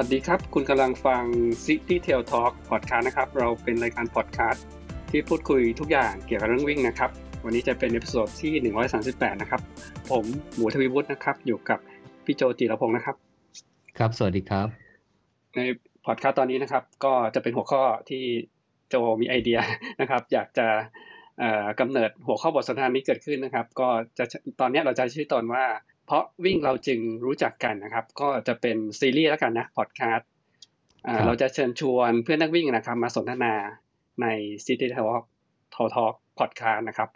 วัสดีครับ คุณกำลังฟัง City Trail Talk Podcast นะครับ เราเป็นรายการพอดแคสต์ที่พูดคุยทุกอย่างเกี่ยวกับเรื่องวิ่งนะครับ วันนี้จะเป็น episode ที่ 138 นะครับ ผมหมูทวีวุฒินะครับ อยู่กับพี่โจจิรพงศ์นะครับ ครับ สวัสดีครับ ในพอดแคสต์ตอนนี้นะครับ ก็จะเป็นหัวข้อที่โจมีไอเดียนะครับ อยากจะกำเนิดหัวข้อบทสนทนานี้เกิดขึ้นนะครับ ก็จะตอนนี้เราจะชื่อตอนว่า เพราะวิ่งเราจึงรู้จักกันนะครับ ก็จะเป็นซีรีส์แล้วกันนะพอดแคสต์เราจะเชิญชวนเพื่อนนักวิ่งนะครับ มาสนทนาใน City Talk Talk Talk Podcast นะครับ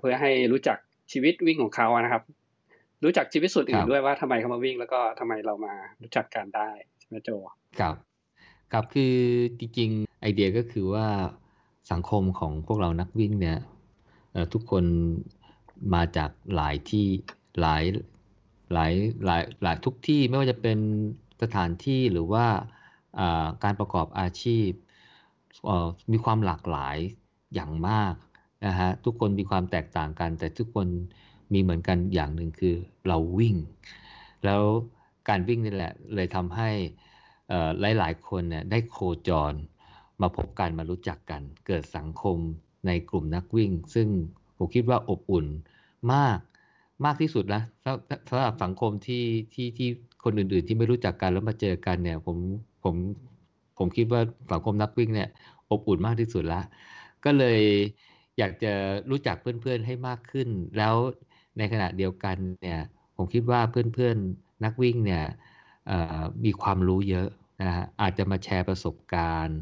เพื่อให้รู้จักชีวิตวิ่งของเขานะครับ รู้จักชีวิตส่วนอื่นด้วยว่าทำไมเขามาวิ่ง แล้วก็ทำไมเรามารู้จักกันได้ใช่ไหมโจครับครับคือจริงๆไอเดียก็คือว่าสังคมของพวกเรานักวิ่งเนี่ยทุกคนมาจากหลายที่ หลายหลายหลายหลายทุกที่ไม่ว่าจะเป็นสถานที่หรือว่าการประกอบอาชีพมีความหลากหลายอย่างมากนะฮะทุกคนมีความแตกต่างกัน แต่ทุกคนมีเหมือนกันอย่างหนึ่งคือเราวิ่ง แล้วการวิ่งนี่แหละเลยทำให้หลายหลายคนเนี่ยได้โคจรมาพบกันมารู้จักกัน เกิดสังคมในกลุ่มนักวิ่ง ซึ่งผมคิดว่าอบอุ่นมาก มากที่สุดนะสำหรับสังคมที่ที่ที่คนอื่น ๆ ที่ไม่รู้จักกันแล้วมาเจอกันเนี่ย ผมผมผมคิดว่าสังคมนักวิ่งเนี่ย อบอุ่นมากที่สุดละ ก็เลยอยากจะรู้จักเพื่อน ๆ ให้มากขึ้น แล้วในขณะเดียวกันเนี่ย ผมคิดว่าเพื่อน ๆ นักวิ่งเนี่ยมีความรู้เยอะนะฮะอาจจะมาแชร์ประสบการณ์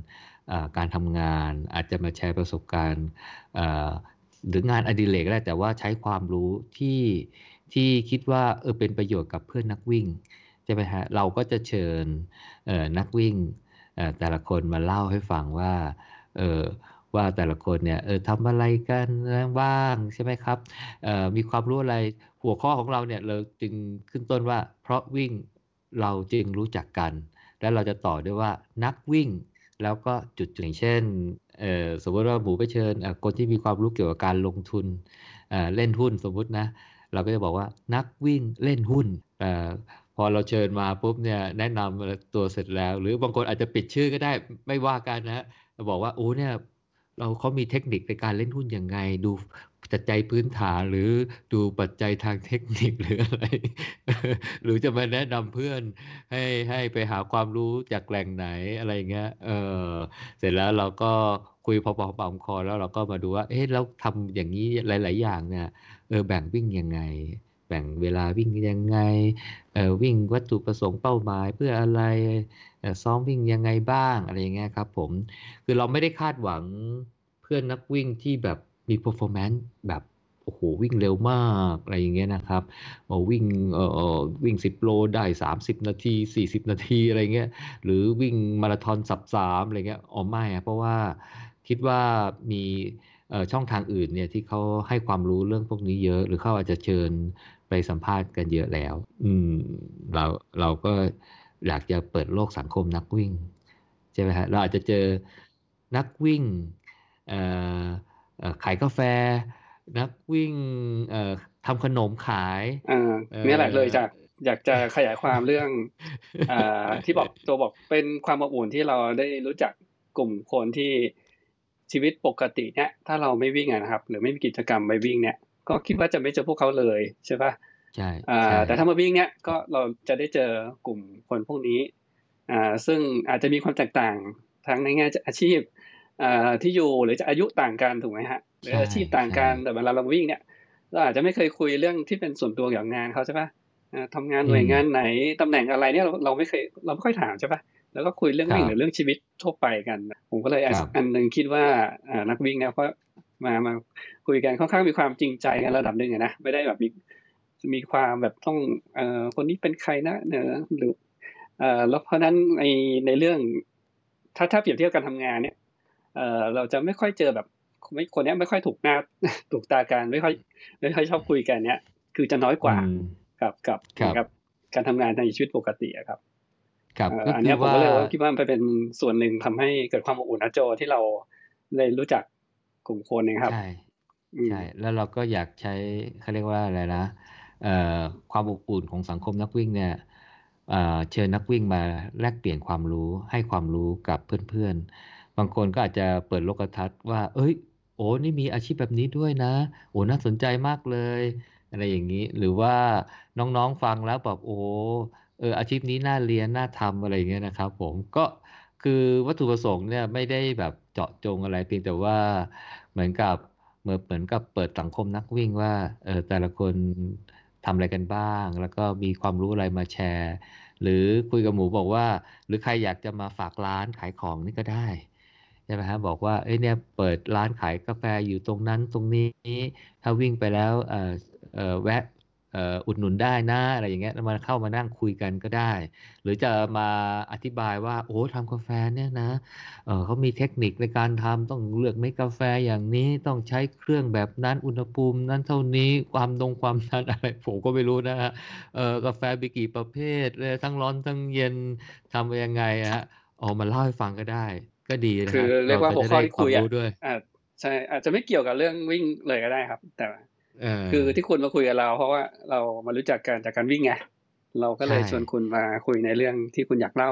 การทำงาน อาจจะมาแชร์ประสบการณ์ หรืองานอดิเรกก็ได้แต่ว่าใช้ความรู้ที่ที่คิดว่าเออเป็นประโยชน์กับเพื่อนนักวิ่งใช่ไหมฮะเราก็จะเชิญนักวิ่งแต่ละคนมาเล่าให้ฟังว่าเออว่าแต่ละคนเนี่ยเออทำอะไรกันบ้างใช่ไหมครับมีความรู้อะไรหัวข้อของเราเนี่ยเราจึงขึ้นต้นว่าเพราะวิ่งเราจึงรู้จักกัน แล้วเราจะต่อด้วยว่านักวิ่ง แล้วก็จุดอย่างเช่นสมมติว่าหมูไปเชิญคนที่มีความรู้เกี่ยวกับการลงทุนเล่นหุ้นสมมุตินะเราก็จะบอกว่านักวิ่งเล่นหุ้นอพอเราเชิญมาปุ๊บเนี่ยแนะนำตัวเสร็จแล้ว หรือบางคนอาจจะปิดชื่อก็ได้ไม่ว่ากันนะบอกว่าโอ้เนี่ยเราเขามีเทคนิคในการเล่นหุ้นยังไง ดู ปัจจัยพื้นฐานหรือดูปัจจัยทางเทคนิคหรืออะไร หรือจะมาแนะนำเพื่อนให้ให้ไปหาความรู้จากแหล่งไหนอะไรเงี้ยเออเสร็จแล้วเราก็คุยพอปอมคอแล้วเราก็มาดูว่า เอ๊ะแล้วทำอย่างนี้หลาย ๆ อย่างเนี่ยเออแบ่งวิ่งยังไง แบ่งเวลาวิ่งยังไงเออวิ่งวัตถุประสงค์เป้าหมายเพื่ออะไรซ้อมวิ่งยังไงบ้างอะไรเงี้ยครับ ผม คือเราไม่ได้คาดหวังเพื่อนนักวิ่งที่แบบ มี performance แบบโอ้โหวิ่งเร็วมากอะไรอย่างเงี้ยนะครับวิ่งเอ่อวิ่งสิบโลได้สามสิบนาทีสี่สิบนาทีอะไรเงี้ยหรือวิ่งมาราธอนสับสามอะไรเงี้ยอ๋อไม่เพราะว่าคิดว่ามีช่องทางอื่นเนี่ยที่เขาให้ความรู้เรื่องพวกนี้เยอะ หรือเขาอาจจะเชิญไปสัมภาษณ์กันเยอะแล้ว อืมเราเราก็อยากจะเปิดโลกสังคมนักวิ่ง ใช่ไหมฮะเราอาจจะเจอนักวิ่ง ขายกาแฟ นักวิ่งทำขนมขายนี่แหละเลยจากอยากจะขยายความเรื่องอที่บอกตัวบอกเป็นความอบอุ่นที่เราได้รู้จักกลุ่มคนที่ชีวิตปกติเนี่ยถ้าเราไม่วิ่งนะครับ หรือไม่มีกิจกรรมไปวิ่งเนี่ย ก็คิดว่าจะไม่เจอพวกเขาเลยใช่ปะใช่แต่ถ้ามาวิ่งเนี่ยก็เราจะได้เจอกลุ่มคนพวกนี้อ่าซึ่งอาจจะมีความแตกต่างทั้งในแง่อาชีพ ที่อยู่หรือจะอายุต่างกันถูกไหมฮะหรืออาชีพต่างกันแต่เวลาเราวิ่งเนี่ยเราอาจจะไม่เคยคุยเรื่องที่เป็นส่วนตัวอย่างงานเขาใช่ปะทำงานหน่วยงานไหนตำแหน่งอะไรเนี่ยเราเราไม่เคยเราไม่ค่อยถามใช่ปะแล้วก็คุยเรื่องวิ่งหรือเรื่องชีวิตทั่วไปกัน ผมก็เลยอันหนึ่งคิดว่านักวิ่งเนี่ยก็มามาคุยกันค่อนข้างมีความจริงใจกันระดับหนึ่งนะไม่ได้แบบมีมีความแบบต้องเอ่อคนนี้เป็นใครนะเนอหรือเอ่อแล้วเพราะนั้นในในเรื่องถ้าถ้าเปรียบเทียบการทำงานเนี่ย เอ่อเราจะไม่ค่อยเจอแบบไม่คนนี้ไม่ค่อยถูกหน้าถูกตากันไม่ค่อยไม่ค่อยชอบคุยกันเนี้ยคือจะน้อยกว่ากับกับกับการทำงานในชีวิตปกติครับครับอันนี้ผมก็เลยคิดว่ามันเป็นส่วนหนึ่งทำให้เกิดความอบอุ่นนะโจที่เราได้รู้จักกลุ่มคนนะครับใช่ใช่แล้วเราก็อยากใช้เขาเรียกว่าอะไรนะเอ่อความอบอุ่นของสังคมนักวิ่งเนี่ยเชิญนักวิ่งมาแลกเปลี่ยนความรู้ให้ความรู้กับเพื่อนๆ บางคนก็อาจจะเปิดโลกทัศน์ว่า เอ้ย โอ้นี่มีอาชีพแบบนี้ด้วยนะ โอ้น่าสนใจมากเลย อะไรอย่างนี้ หรือว่าน้องๆฟังแล้วแบบโอ้เอออาชีพนี้น่าเรียนน่าทำอะไรอย่างเงี้ยนะครับ ผมก็คือวัตถุประสงค์เนี่ยไม่ได้แบบเจาะจงอะไรเพียงแต่ว่าเหมือนกับเหมือนเหมือนกับเปิดสังคมนักวิ่งว่าเออแต่ละคนทำอะไรกันบ้าง แล้วก็มีความรู้อะไรมาแชร์ หรือคุยกับหมูบอกว่า หรือใครอยากจะมาฝากร้านขายของนี่ก็ได้ ใช่ไหมฮะบอกว่าเอ้ยเนี่ยเปิดร้านขายกาแฟอยู่ตรงนั้นตรงนี้ถ้าวิ่งไปแล้วเออเออแวะอุดหนุนได้นะอะไรอย่างเงี้ยมาเข้ามานั่งคุยกันก็ได้ หรือจะมาอธิบายว่าโอ้ทำกาแฟเนี่ยนะเเขามีเทคนิคในการทำต้องเลือกเม็ดกาแฟอย่างนี้ต้องใช้เครื่องแบบนั้นอุณหภูมิ นั้นเท่านี้ความดงความนั้นอะไรผมก็ไม่รู้นะฮะกาแฟมีกี่ประเภทเลยทั้งร้อนทั้งเย็นทำยังไงฮะออกมาเล่าให้ฟังก็ได้ ก็ดีนะคือเรียกว่าหัวข้อที่คุยอะใช่อาจจะไม่เกี่ยวกับเรื่องวิ่งเลยก็ได้ครับ แต่คือที่คุณมาคุยกับเรา เพราะว่าเรามารู้จักกันจากการวิ่งไงเราก็เลยชวนคุณมาคุยในเรื่องที่คุณอยากเล่า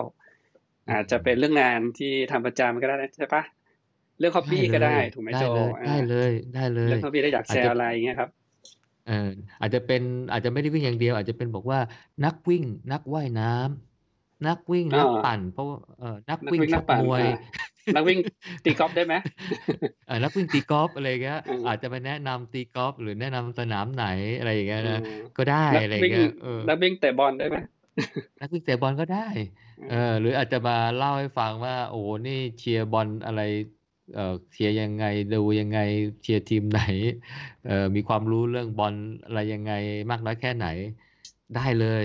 อาจจะเป็นเรื่องงานที่ทำประจำก็ได้ใช่ปะเรื่อง hobby ก็ได้ถูกไหมโจได้เลยได้เลยเรื่อง hobby ได้อยากแชร์อะไรเงี้ยครับเอออาจจะเป็นอาจจะไม่ได้วิ่งอย่างเดียว อาจจะเป็นบอกว่านักวิ่งนักว่ายน้ำนักวิ่งนักปั่น เพราะเออนักวิ่งชกมวย นักวิ่งตีกอล์ฟได้ไหมอ่านักวิ่งตีกอล์ฟอะไรเงี้ยอาจจะไปแนะนำตีกอล์ฟหรือแนะนำสนามไหนอะไรอย่างเงี้ยนะก็ได้อะไรเงี้ยนักวิ่งเตะบอลได้ไหมนักวิ่งเตะบอลก็ได้ เออ หรืออาจจะมาเล่าให้ฟังว่า โอ้นี่เชียร์บอลอะไรเอ่อเชียร์ยังไงดูยังไงเชียร์ทีมไหนเอ่อมีความรู้เรื่องบอลอะไรยังไงมากน้อยแค่ไหนได้เลย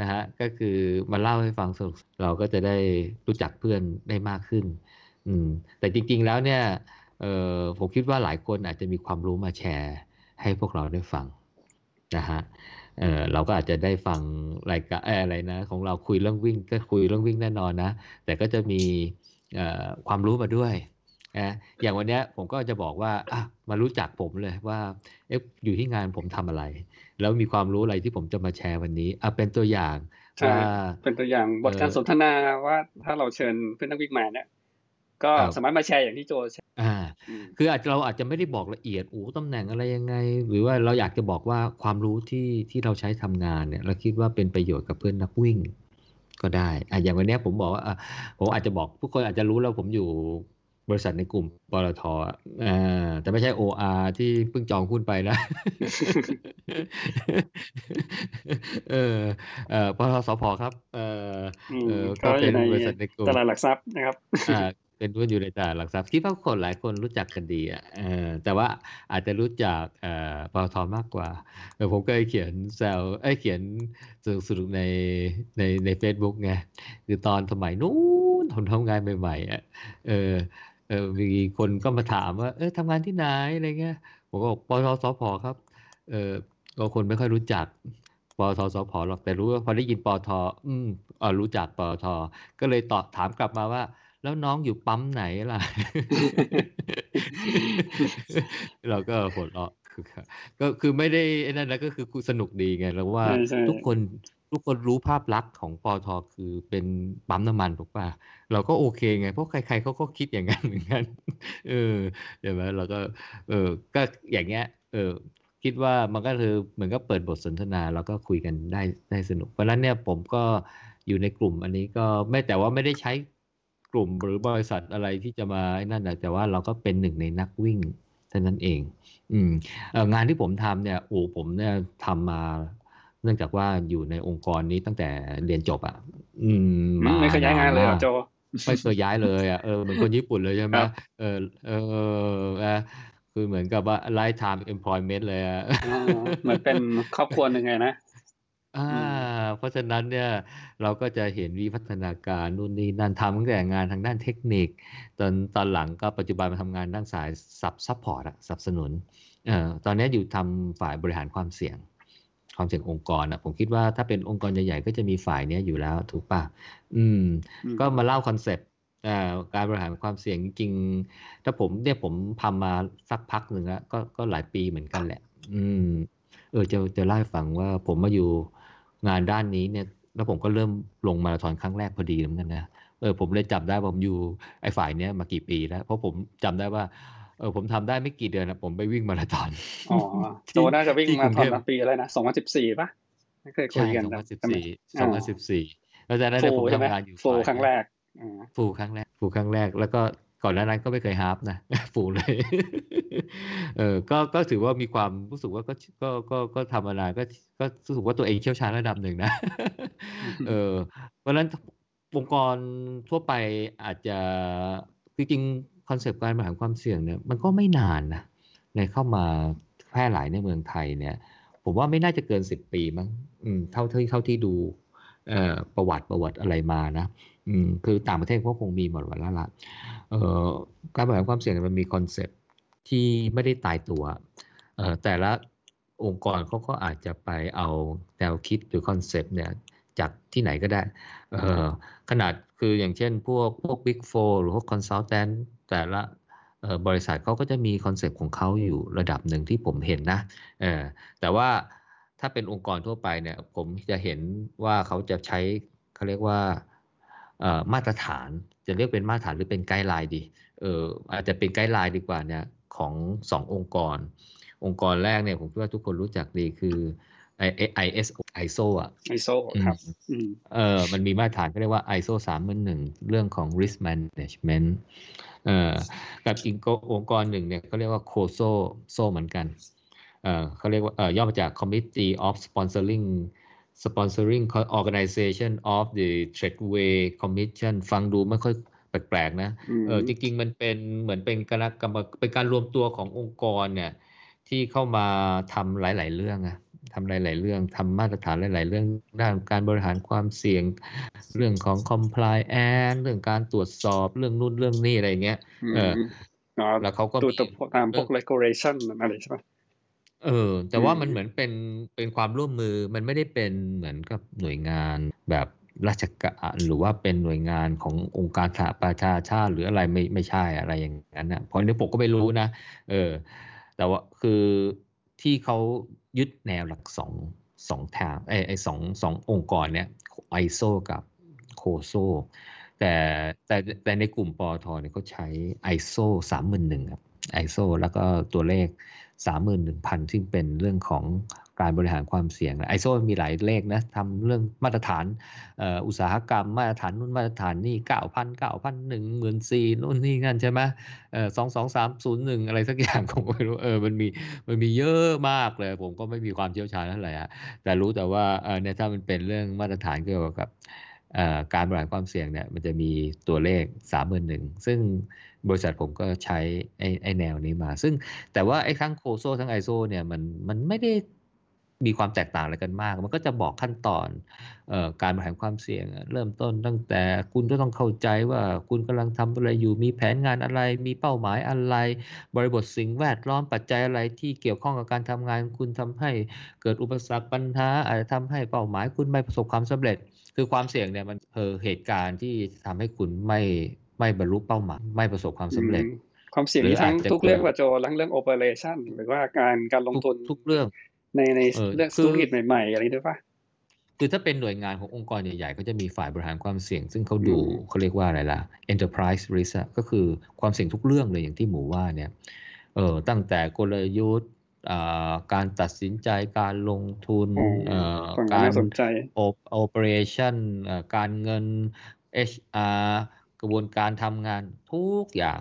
นะฮะก็คือมาเล่าให้ฟังสนุกเราก็จะได้รู้จักเพื่อนได้มากขึ้น อืมแต่จริง ๆ แล้วเนี่ยเออผมคิดว่าหลายคนอาจจะมีความรู้มาแชร์ให้พวกเราได้ฟังนะฮะเออเราก็อาจจะได้ฟังรายการอะไรนะ ของเราคุยเรื่องวิ่งก็คุยเรื่องวิ่งแน่นอนนะ แต่ก็จะมีความรู้มาด้วยนะอย่างวันนี้ผมก็จะบอกว่าอะมารู้จักผมเลยว่าเอ๊ะอยู่ที่งานผมทำอะไร แล้วมีความรู้อะไรที่ผมจะมาแชร์วันนี้อะเป็นตัวอย่างว่าเป็นตัวอย่างบทการสนทนาว่าถ้าเราเชิญเพื่อนนักวิ่งมาเนี่ย ก็สามารถมาแชร์อย่างที่โจแชร์อ่า คืออาจจะเราอาจจะไม่ได้บอกละเอียดอู้ตำแหน่งอะไรยังไง หรือว่าเราอยากจะบอกว่าความรู้ที่ที่เราใช้ทำงานเนี่ย เราคิดว่าเป็นประโยชน์กับเพื่อนนักวิ่ง ก็ได้อ่าอย่างวันนี้ผมบอกว่าผมอาจจะบอกผู้คนอาจจะรู้แล้วผมอยู่บริษัทในกลุ่มปตทอ่าแต่ไม่ใช่โออาที่เพิ่งจองหุ้นไปนะเออเออปตทสพครับ เออเออก็เป็นบริษัทในกลุ่มตลาดหลักทรัพย์นะครับอ่า เป็นหุ้นอยู่ในตลาดหลักทรัพย์ที่บางคนหลายคนรู้จักกันดีอะแต่ว่าอาจจะรู้จักเอ่อปตทมากกว่าเออผมเคยเขียนแซวเอ้เขียนสนุกสนุกในในในเฟซบุ๊กไงคือตอนสมัยนู้นผมทำงานใหม่ๆอะเออเออมีคนก็มาถามว่า เออทำงานที่ไหนอะไรเงี้ยผมก็บอกปตทสพครับ เออก็คนไม่ค่อยรู้จักปตทสพหรอกแต่รู้ว่าพอได้ยินปตทอืมอ๋อรู้จักปตทก็เลยตอบถามกลับมาว่า แล้วน้องอยู่ปั๊มไหนล่ะ เราก็หัวเราะก็คือไม่ได้นั่นนะก็คือสนุกดีไงแล้วว่าทุกคนทุกคนรู้ภาพลักษณ์ของปอทคือเป็นปั๊มน้ำมันถูกป่ะเราก็โอเคไง เพราะใครๆเขาก็คิดอย่างนั้นเหมือนกันเออเห็นไหมเราก็ เออก็อย่างเงี้ย เออ คิดว่ามันก็คือเหมือนก็เปิดบทสนทนาแล้วก็คุยกันได้ได้สนุก เพราะฉะนั้นเนี่ยผมก็อยู่ในกลุ่มอันนี้ก็ไม่แต่ว่าไม่ได้ใช้ กลุ่มหรือบริษัทอะไรที่จะมานั่นนะแต่ว่าเราก็เป็นหนึ่งในนักวิ่งเท่านั้นเอง อืมงานที่ผมทำเนี่ยโอ้ผมเนี่ยทำมาเนื่องจากว่าอยู่ในองค์กรนี้ตั้งแต่เรียนจบอะ อืมไม่เคยย้ายงานเลยโจไม่เคยย้ายเลยอะเออเหมือนคนญี่ปุ่นเลยใช่ไหมเออเออคือเหมือนกับว่า lifetime employment เลยอะเหมือนเป็นครอบครัวหนึ่งไงนะอ่า เพราะฉะนั้นเนี่ยเราก็จะเห็นวิวัฒนาการนู่นนี่นั่นทำตั้งแต่งานทางด้านเทคนิค ตอนตอนหลังก็ปัจจุบันมาทำงานด้านสาย sup support อะสนับสนุนเอ่อตอนนี้อยู่ทำฝ่ายบริหารความเสี่ยง ความเสี่ยงองค์กรอะผมคิดว่าถ้าเป็นองค์กรใหญ่ๆก็จะมีฝ่ายนี้อยู่แล้วถูกป่ะอืม ก็มาเล่า concept การบริหารความเสี่ยงจริงๆถ้าผมเนี่ยผมทำมาสักพักหนึ่งแล้วก็ก็หลายปีเหมือนกันแหละ อืม เออจะจะเล่าให้ฟังว่าผมมาอยู่ งานด้านนี้เนี่ยแล้วผมก็เริ่มลงมาราธอนครั้งแรกพอดีเหมือนกันนะเออผมเลยจำได้ว่าผมอยู่ไอ้ฝ่ายเนี้ยมากี่ปีแล้ว เพราะผมจำได้ว่าเออผมทำได้ไม่กี่เดือนนะผมไปวิ่งมาราธอนอ๋อที่โจน่าจะวิ่งที่มากรุงตอเทนพปีอะไรนะสองพันสิบสี่ป่ะไม่เคยคุใช่ยกันสองนะพันสิบใช่ไหมสี่สอ่าองพันสิบสี่แล้วจากนั้นฟูเนี่ยผมใช่ไหมทำงานอยู่ฟูฝ่ายครั้งแรกอ่าฟูครั้งแรกฟูครั้งแรกแล้วก็ ก่อนหน้านั้นก็ไม่เคยฮาฟนะฟูงเลย เออก็ก็ถือว่ามีความรู้สึกว่าก็ก็ก็ก็ทำมานานก็ก็รู้สึกว่าตัวเองเชี่ยวชาญระดับหนึ่งนะ เออ เพราะฉะนั้นองค์กรทั่วไปอาจจะจริงๆคอนเซปต์การบริหารความเสี่ยงเนี่ยมันก็ไม่นานนะในเข้ามาแพร่หลายในเมืองไทยเนี่ย ผมว่าไม่น่าจะเกินสิบปีมั้งเท่าที่เท่าที่ดูประวัติประวัติอะไรมานะ คือต่างประเทศก็คงมีหมดแล้วละเอ่อการบริหารความเสี่ยงมันมีคอนเซปที่ไม่ได้ตายตัวเอ่อแต่ละองค์กรเขาก็อาจจะไปเอาแนวคิดหรือ concept เนี่ยจากที่ไหนก็ได้เอ่อขนาดคืออย่างเช่นพวกพวก Big Four หรือพวก Consultant แต่ละบริษัทเขาก็จะมี concept ของเขาอยู่ระดับหนึ่งที่ผมเห็นนะแต่ว่าถ้าเป็นองค์กรทั่วไปเนี่ยผมจะเห็นว่าเขาจะใช้เขาเรียกว่า มาตรฐานจะเรียกเป็นมาตรฐานหรือเป็น guideline ดีเอออาจจะเป็น guideline ดีกว่าเนี่ยของสององค์กร องค์กรแรกเนี่ยผมคิดว่าทุกคนรู้จักดีคือไอ IS ISO อะ ISO ครับอืมเออมันมีมาตรฐานก็เรียกว่า ISO 3 1เรื่องของ risk management เอ่อกับอีกองค์กรหนึ่งเนี่ยเขาเรียกว่า COSO โซเหมือนกันเออเขาเรียกว่าเออย่อมาจาก Committee of Sponsoring Sponsoring Organization of the Tradeway Commission ฟังดูไม่ค่อยแปลกๆนะอืมเออจริงๆมันเป็นเหมือนเป็นคณะกรรมเป็นการรวมตัวขององค์กรเนี่ยที่เข้ามาทำหลาย ๆ เรื่องอะทำหลาย ๆ เรื่องทำมาตรฐานหลาย ๆ เรื่องด้านการบริหารความเสี่ยง เรื่องของ compliance เรื่องการตรวจสอบเรื่องนู่นเรื่องนี่อะไรเงี้ย เอออ๋อแล้วเขาก็ดูมีตัวตามพวก regulation อะไรใช่ไหม เออ แต่ว่าอืมมันเหมือนเป็นเป็นความร่วมมือ มันไม่ได้เป็นเหมือนกับหน่วยงานแบบราชการหรือว่าเป็นหน่วยงานขององค์การสหประชาชาติหรืออะไรไม่ไม่ใช่อะไรอย่างนั้นนะเพราะอันนี้ผมก็ไม่รู้นะ เออ แต่ว่าคือที่เขายึดแนวหลักสองสองทางไอ้ไอ้สองสององค์กรเนี่ยไอโซกับโคโซแต่แต่แต่ในกลุ่มปอทเนี่ยเขาใช้ ISO 31000ครับ ISO แล้วก็ตัวเลข 31,000 ซึ่งเป็นเรื่องของการบริหารความเสี่ยง ISO มีหลายเลขนะทำเรื่องมาตรฐานอุตสาหกรรมมาตรฐานนู่นมาตรฐานนี่9,000 9,000 14,000นู่นนี่นั่นใช่ไหมเอ่อ22301อะไรสักอย่างผมไม่รู้เออมันมีมันมีเยอะมากเลย ผมก็ไม่มีความเชี่ยวชาญเท่าไหร่อะแต่รู้แต่ว่าเนี่ยถ้ามันเป็นเรื่องมาตรฐานเกี่ยวกับการบริหารความเสี่ยงเนี่ยมันจะมีตัวเลข 31,000 ซึ่ง บริษัทผมก็ใช้ไอ้ไอแนวนี้มา ซึ่งแต่ว่าไอ้ทั้งโคโซทั้งไอโซเนี่ยมันมันไม่ได้มีความแตกต่างอะไรกันมาก มันก็จะบอกขั้นตอนออการบริหารความเสี่ยง เริ่มต้นตั้งแต่คุณก็ต้องเข้าใจว่าคุณกำลังทำอะไรอยู่ มีแผนงานอะไร มีเป้าหมายอะไร บริบทสิ่งแวดล้อมปัจจัยอะไรที่เกี่ยวข้องกับการทำงาน คุณทำให้เกิดอุปสรรคปัญหาอาจจะทำให้เป้าหมายคุณไม่ประสบความสำเร็จ คือความเสี่ยงเนี่ยมันเออเหตุการณ์ที่ทำให้คุณไม่ ไม่บรรลุเป้าหมาย ไม่ประสบความสำเร็จอืมความเสี่ยงหรือมีทั้งอาจจะทุกเรื่องเกิดว่าโจทั้งเรื่อง operation หรือว่าการการลงทุกทุนทุกเรื่องในในเออเรื่องคือธุรกิจใหม่ๆอะไรด้วยป่ะคือถ้าเป็นหน่วยงานขององค์กรใหญ่ๆ ก็จะมีฝ่ายบริหารความเสี่ยง ซึ่งเขาดูอืมเขาเรียกว่าอะไรล่ะ enterprise risk อะก็คือความเสี่ยงทุกเรื่องเลยอย่างที่หมูว่าเนี่ยเออตั้งแต่กลยุทธ์อ่าการตัดสินใจการลงทุนอ๋อเอ่อฟังดูการน่าสนใจ op- operation เอ่อการเงิน HR กระบวนการทำงานทุกอย่าง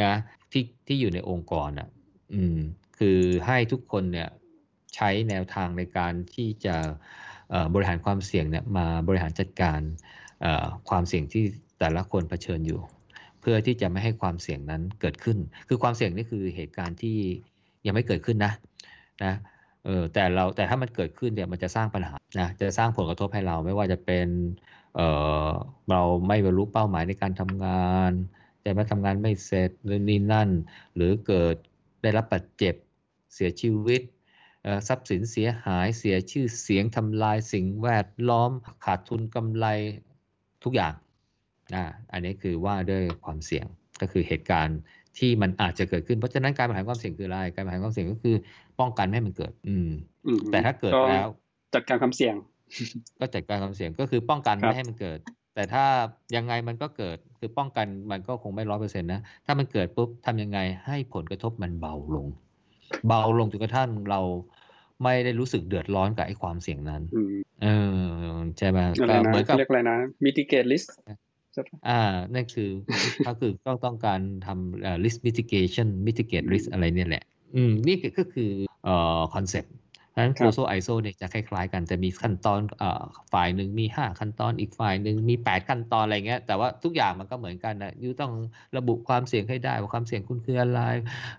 นะที่ที่อยู่ในองค์กรอะอืมคือให้ทุกคนเนี่ยใช้แนวทางในการที่จะบริหารความเสี่ยงเนี่ยมาบริหารจัดการความเสี่ยงที่แต่ละคนเผชิญอยู่ เพื่อที่จะไม่ให้ความเสี่ยงนั้นเกิดขึ้น คือความเสี่ยงนี่คือเหตุการณ์ที่ยังไม่เกิดขึ้นนะนะเออแต่เราแต่ถ้ามันเกิดขึ้นเนี่ยมันจะสร้างปัญหานะจะสร้างผลกระทบให้เราไม่ว่าจะเป็น เออเราไม่บรรลุเป้าหมายในการทำงานแต่มาทำงานไม่เสร็จหรือนี่นั่น หรือเกิดได้รับบาดเจ็บเสียชีวิตเอ่อทรัพย์สินเสียหายเสียชื่อเสียงทำลายสิ่งแวดล้อมขาดทุนกำไรทุกอย่างอ่าอันนี้คือว่าด้วยความเสี่ยงก็คือเหตุการณ์ที่มันอาจจะเกิดขึ้นเพราะฉะนั้นการบริหารความเสี่ยงคืออะไรการบริหารความเสี่ยงก็คือ ป้องกันไม่ให้มันเกิด อืมอืมแต่ถ้าเกิดแล้ว จัดการความเสี่ยง ก็จัดการความเสี่ยงก็คือป้องกันครับไม่ให้มันเกิด แต่ถ้ายังไงมันก็เกิดคือป้องกันมันก็คงไม่ร้อยเปอร์เซ็นต์นะ ถ้ามันเกิดปุ๊บทำยังไงให้ผลกระทบมันเบาลง เบาลงจนกระทั่งเราไม่ได้รู้สึกเดือดร้อนกับไอ้ความเสี่ยงนั้นอืมเออใช่ไหมอะไรก็นะเหมือนกับเรียกอะไรนะ mitigate risk ใช่ปะอ่า นั่นคือก็คือก็ต้องการทำเอ่อ risk mitigation mitigate risk อะไรเนี่ยแหละ อืม นี่ก็คือเอ่อ concept เพราะฉะนั้นครับโ o ไอโซเนี่ยจะคล้ายๆ กันแต่มีขั้นตอนเอ่อฝ่ายหนึ่งมี 5 ขั้นตอนอีกฝ่ายหนึ่งมี 8 ขั้นตอนอะไรเงี้ยแต่ว่าทุกอย่างมันก็เหมือนกันนะยูต้องระบุความเสี่ยงให้ได้ว่าความเสี่ยงคุณคืออะไร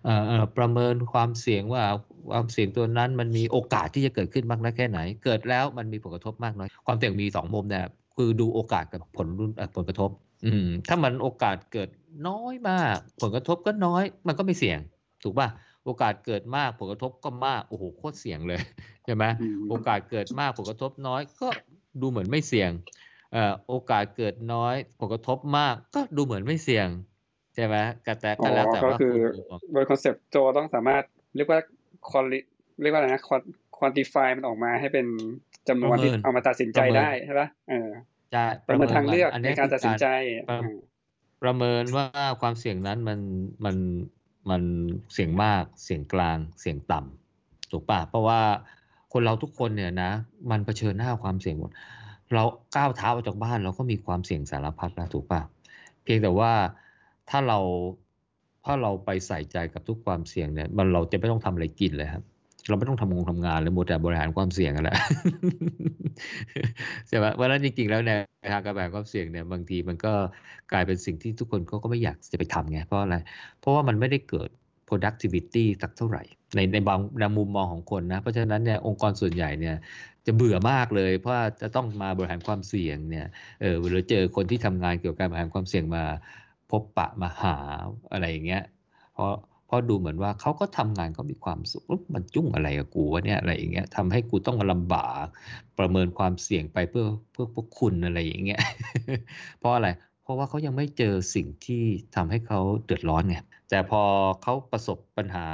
เอ่อเอ่อประเมินความเสี่ยงว่าความเสี่ยงตัวนั้นมันมีโอกาสที่จะเกิดขึ้นมากน้อยแค่ไหน เกิดแล้วมันมีผลกระทบมากน้อยความเสี่ยงมีสองมุมเนี่ยคือดูโอกาสกับผลเอ่อผลกระทบอืมถ้ามันโอกาสเกิดน้อยมาก ผลกระทบก็น้อย มันก็ไม่เสี่ยงถูกป่ะ โอกาสเกิดมากผลกระทบก็มาก โอ้โหโคตรเสี่ยงเลยใช่ไหมอืมโอกาสเกิดมากผลกระทบน้อยก็ดูเหมือนไม่เสี่ยงเอ่อโอกาสเกิดน้อยผลกระทบมากก็ดูเหมือนไม่เสี่ยงใช่ไหมก็แต่อ๋ก็อแล้วแต่ก็ว่าคือคุณดูของโดยคอนเซปต์โจต้องสามารถเรียกว่า quali เรียกว่าอะไรนะ quan- quantify มันออกมาให้เป็นจำนวนที่เอามาตัดสินใจได้ใช่ปะเออจะประเมินทางเลือกอันในนี้การคือตัดสินใจประอืมประเมินว่าความเสี่ยงนั้นมันมัน มันเสียงมากเสียงกลางเสียงต่ำถูกปะเพราะว่าคนเราทุกคนเนี่ยนะ มันเผชิญหน้าความเสี่ยงหมดเราก้าวเท้าออกจากบ้านเราก็มีความเสี่ยงสารพัดนะถูกปะเพียงแต่ว่าถ้าเราถ้าเราไปใส่ใจกับทุกความเสี่ยงเนี่ยมันเราจะไม่ต้องทำอะไรกินเลยครับ เราไม่ต้องทำงงทำงานเลยหมดแต่บริหารความเสี่ยงกันแหละใช่ไหมเพราะฉะนั้นจริงๆแล้วเนี่ยทางการบริหารความเสี่ยงเนี่ยบางทีมันก็กลายเป็นสิ่งที่ทุกคนเขาก็ไม่อยากจะไปทำไงเพราะอะไรเพราะว่ามันไม่ได้เกิด productivity สักเท่าไหร่ ในในบางในมุมมองของคนนะ เพราะฉะนั้นเนี่ยองค์กรส่วนใหญ่เนี่ยจะเบื่อมากเลย เพราะจะต้องมาบริหารความเสี่ยงเนี่ยเออหรือเจอคนที่ทำงานเกี่ยวกับการบริหารความเสี่ยงมาพบปะมาหาอะไรอย่างเงี้ยเพราะ เพราะดูเหมือนว่าเขาก็ทำงานเขามีความสุขอุ๊ยมันจุ้งอะไรกับกูวะเนี่ยอะไรอย่างเงี้ยทำให้กูต้องมาลำบากประเมินความเสี่ยงไปเพื่อเพื่อพวกคุณอะไรอย่างเงี้ยเพราะอะไร เพราะว่าเขายังไม่เจอสิ่งที่ทำให้เขาเดือดร้อนไงแต่พอเขาประสบปัญหา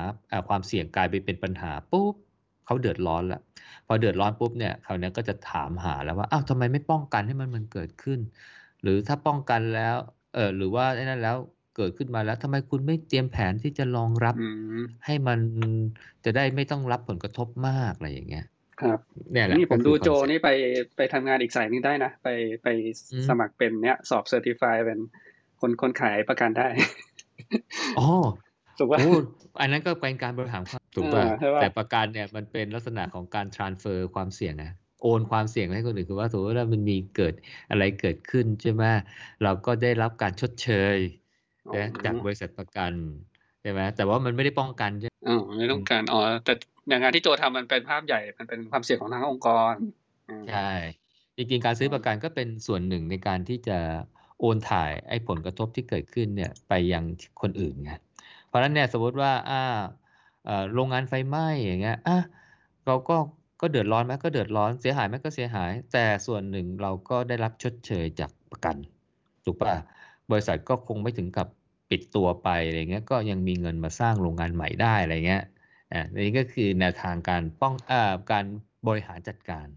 ความเสี่ยงกลายไปเป็นปัญหาปุ๊บเขาเดือดร้อนละพอเดือดร้อนปุ๊บเนี่ยคราวนี้ก็จะถามหาแล้วว่าอ้าวทำไมไม่ป้องกันให้มันมันเกิดขึ้น หรือถ้าป้องกันแล้วเออหรือว่าไอ้นั่นแล้ว เกิดขึ้นมาแล้วทำไมคุณไม่เตรียมแผนที่จะรองรับอืมให้มันจะได้ไม่ต้องรับผลกระทบมากอะไรอย่างเงี้ย ครับ เนี่ยแหละนี่ผมก็ดูคือโจ concept นี่ไปไปทำงานอีกสายหนึงได้นะ ไปไปอืมสมัครเป็นเนี้ยสอบเซอร์ติฟายเป็นคนคนขายประกันได้อ๋อถูกป่ะโอ้อันนั้นก็เป็นการบริหารความถูกป่ะอ่าใช่ป่ะแต่ประกันเนี่ยมันเป็นลักษณะของการ transfer ความเสี่ยงนะโอนความเสี่ยงให้คนอื่นคือว่าสมมติว่ามันมีเกิดอะไรเกิดขึ้นใช่ไหมเราก็ได้รับการชดเชยนะ จากบริษัทประกันใช่ไหมแต่ว่ามันไม่ได้ป้องกันใช่ไหมอ๋อไม่ต้องการอ๋อแต่อย่างงานที่โจทำมันเป็นภาพใหญ่ มันเป็นความเสี่ยงของทางองค์กรอืมใช่จริงๆการซื้อประกันก็เป็นส่วนหนึ่งในการที่จะโอนถ่ายไอ้ผลกระทบที่เกิดขึ้นเนี่ยไปยังคนอื่นไงเพราะฉะนั้นเนี่ยสมมติว่าอ่าเอ่อโรงงานไฟไหม้อย่างเงี้ยอะเราก็ก็เดือดร้อนไหมก็เดือดร้อนเสียหายไหมก็เสียหาย แต่ส่วนหนึ่งเราก็ได้รับชดเชยจากประกันถูกป่ะ บริษัทก็คงไม่ถึงกับปิดตัวไปอะไรเงี้ยก็ยังมีเงินมาสร้างโรงงานใหม่ได้อะไรเงี้ยอ่านี่ก็คือแนวทางการป้องอ่าการบริหารจัดการ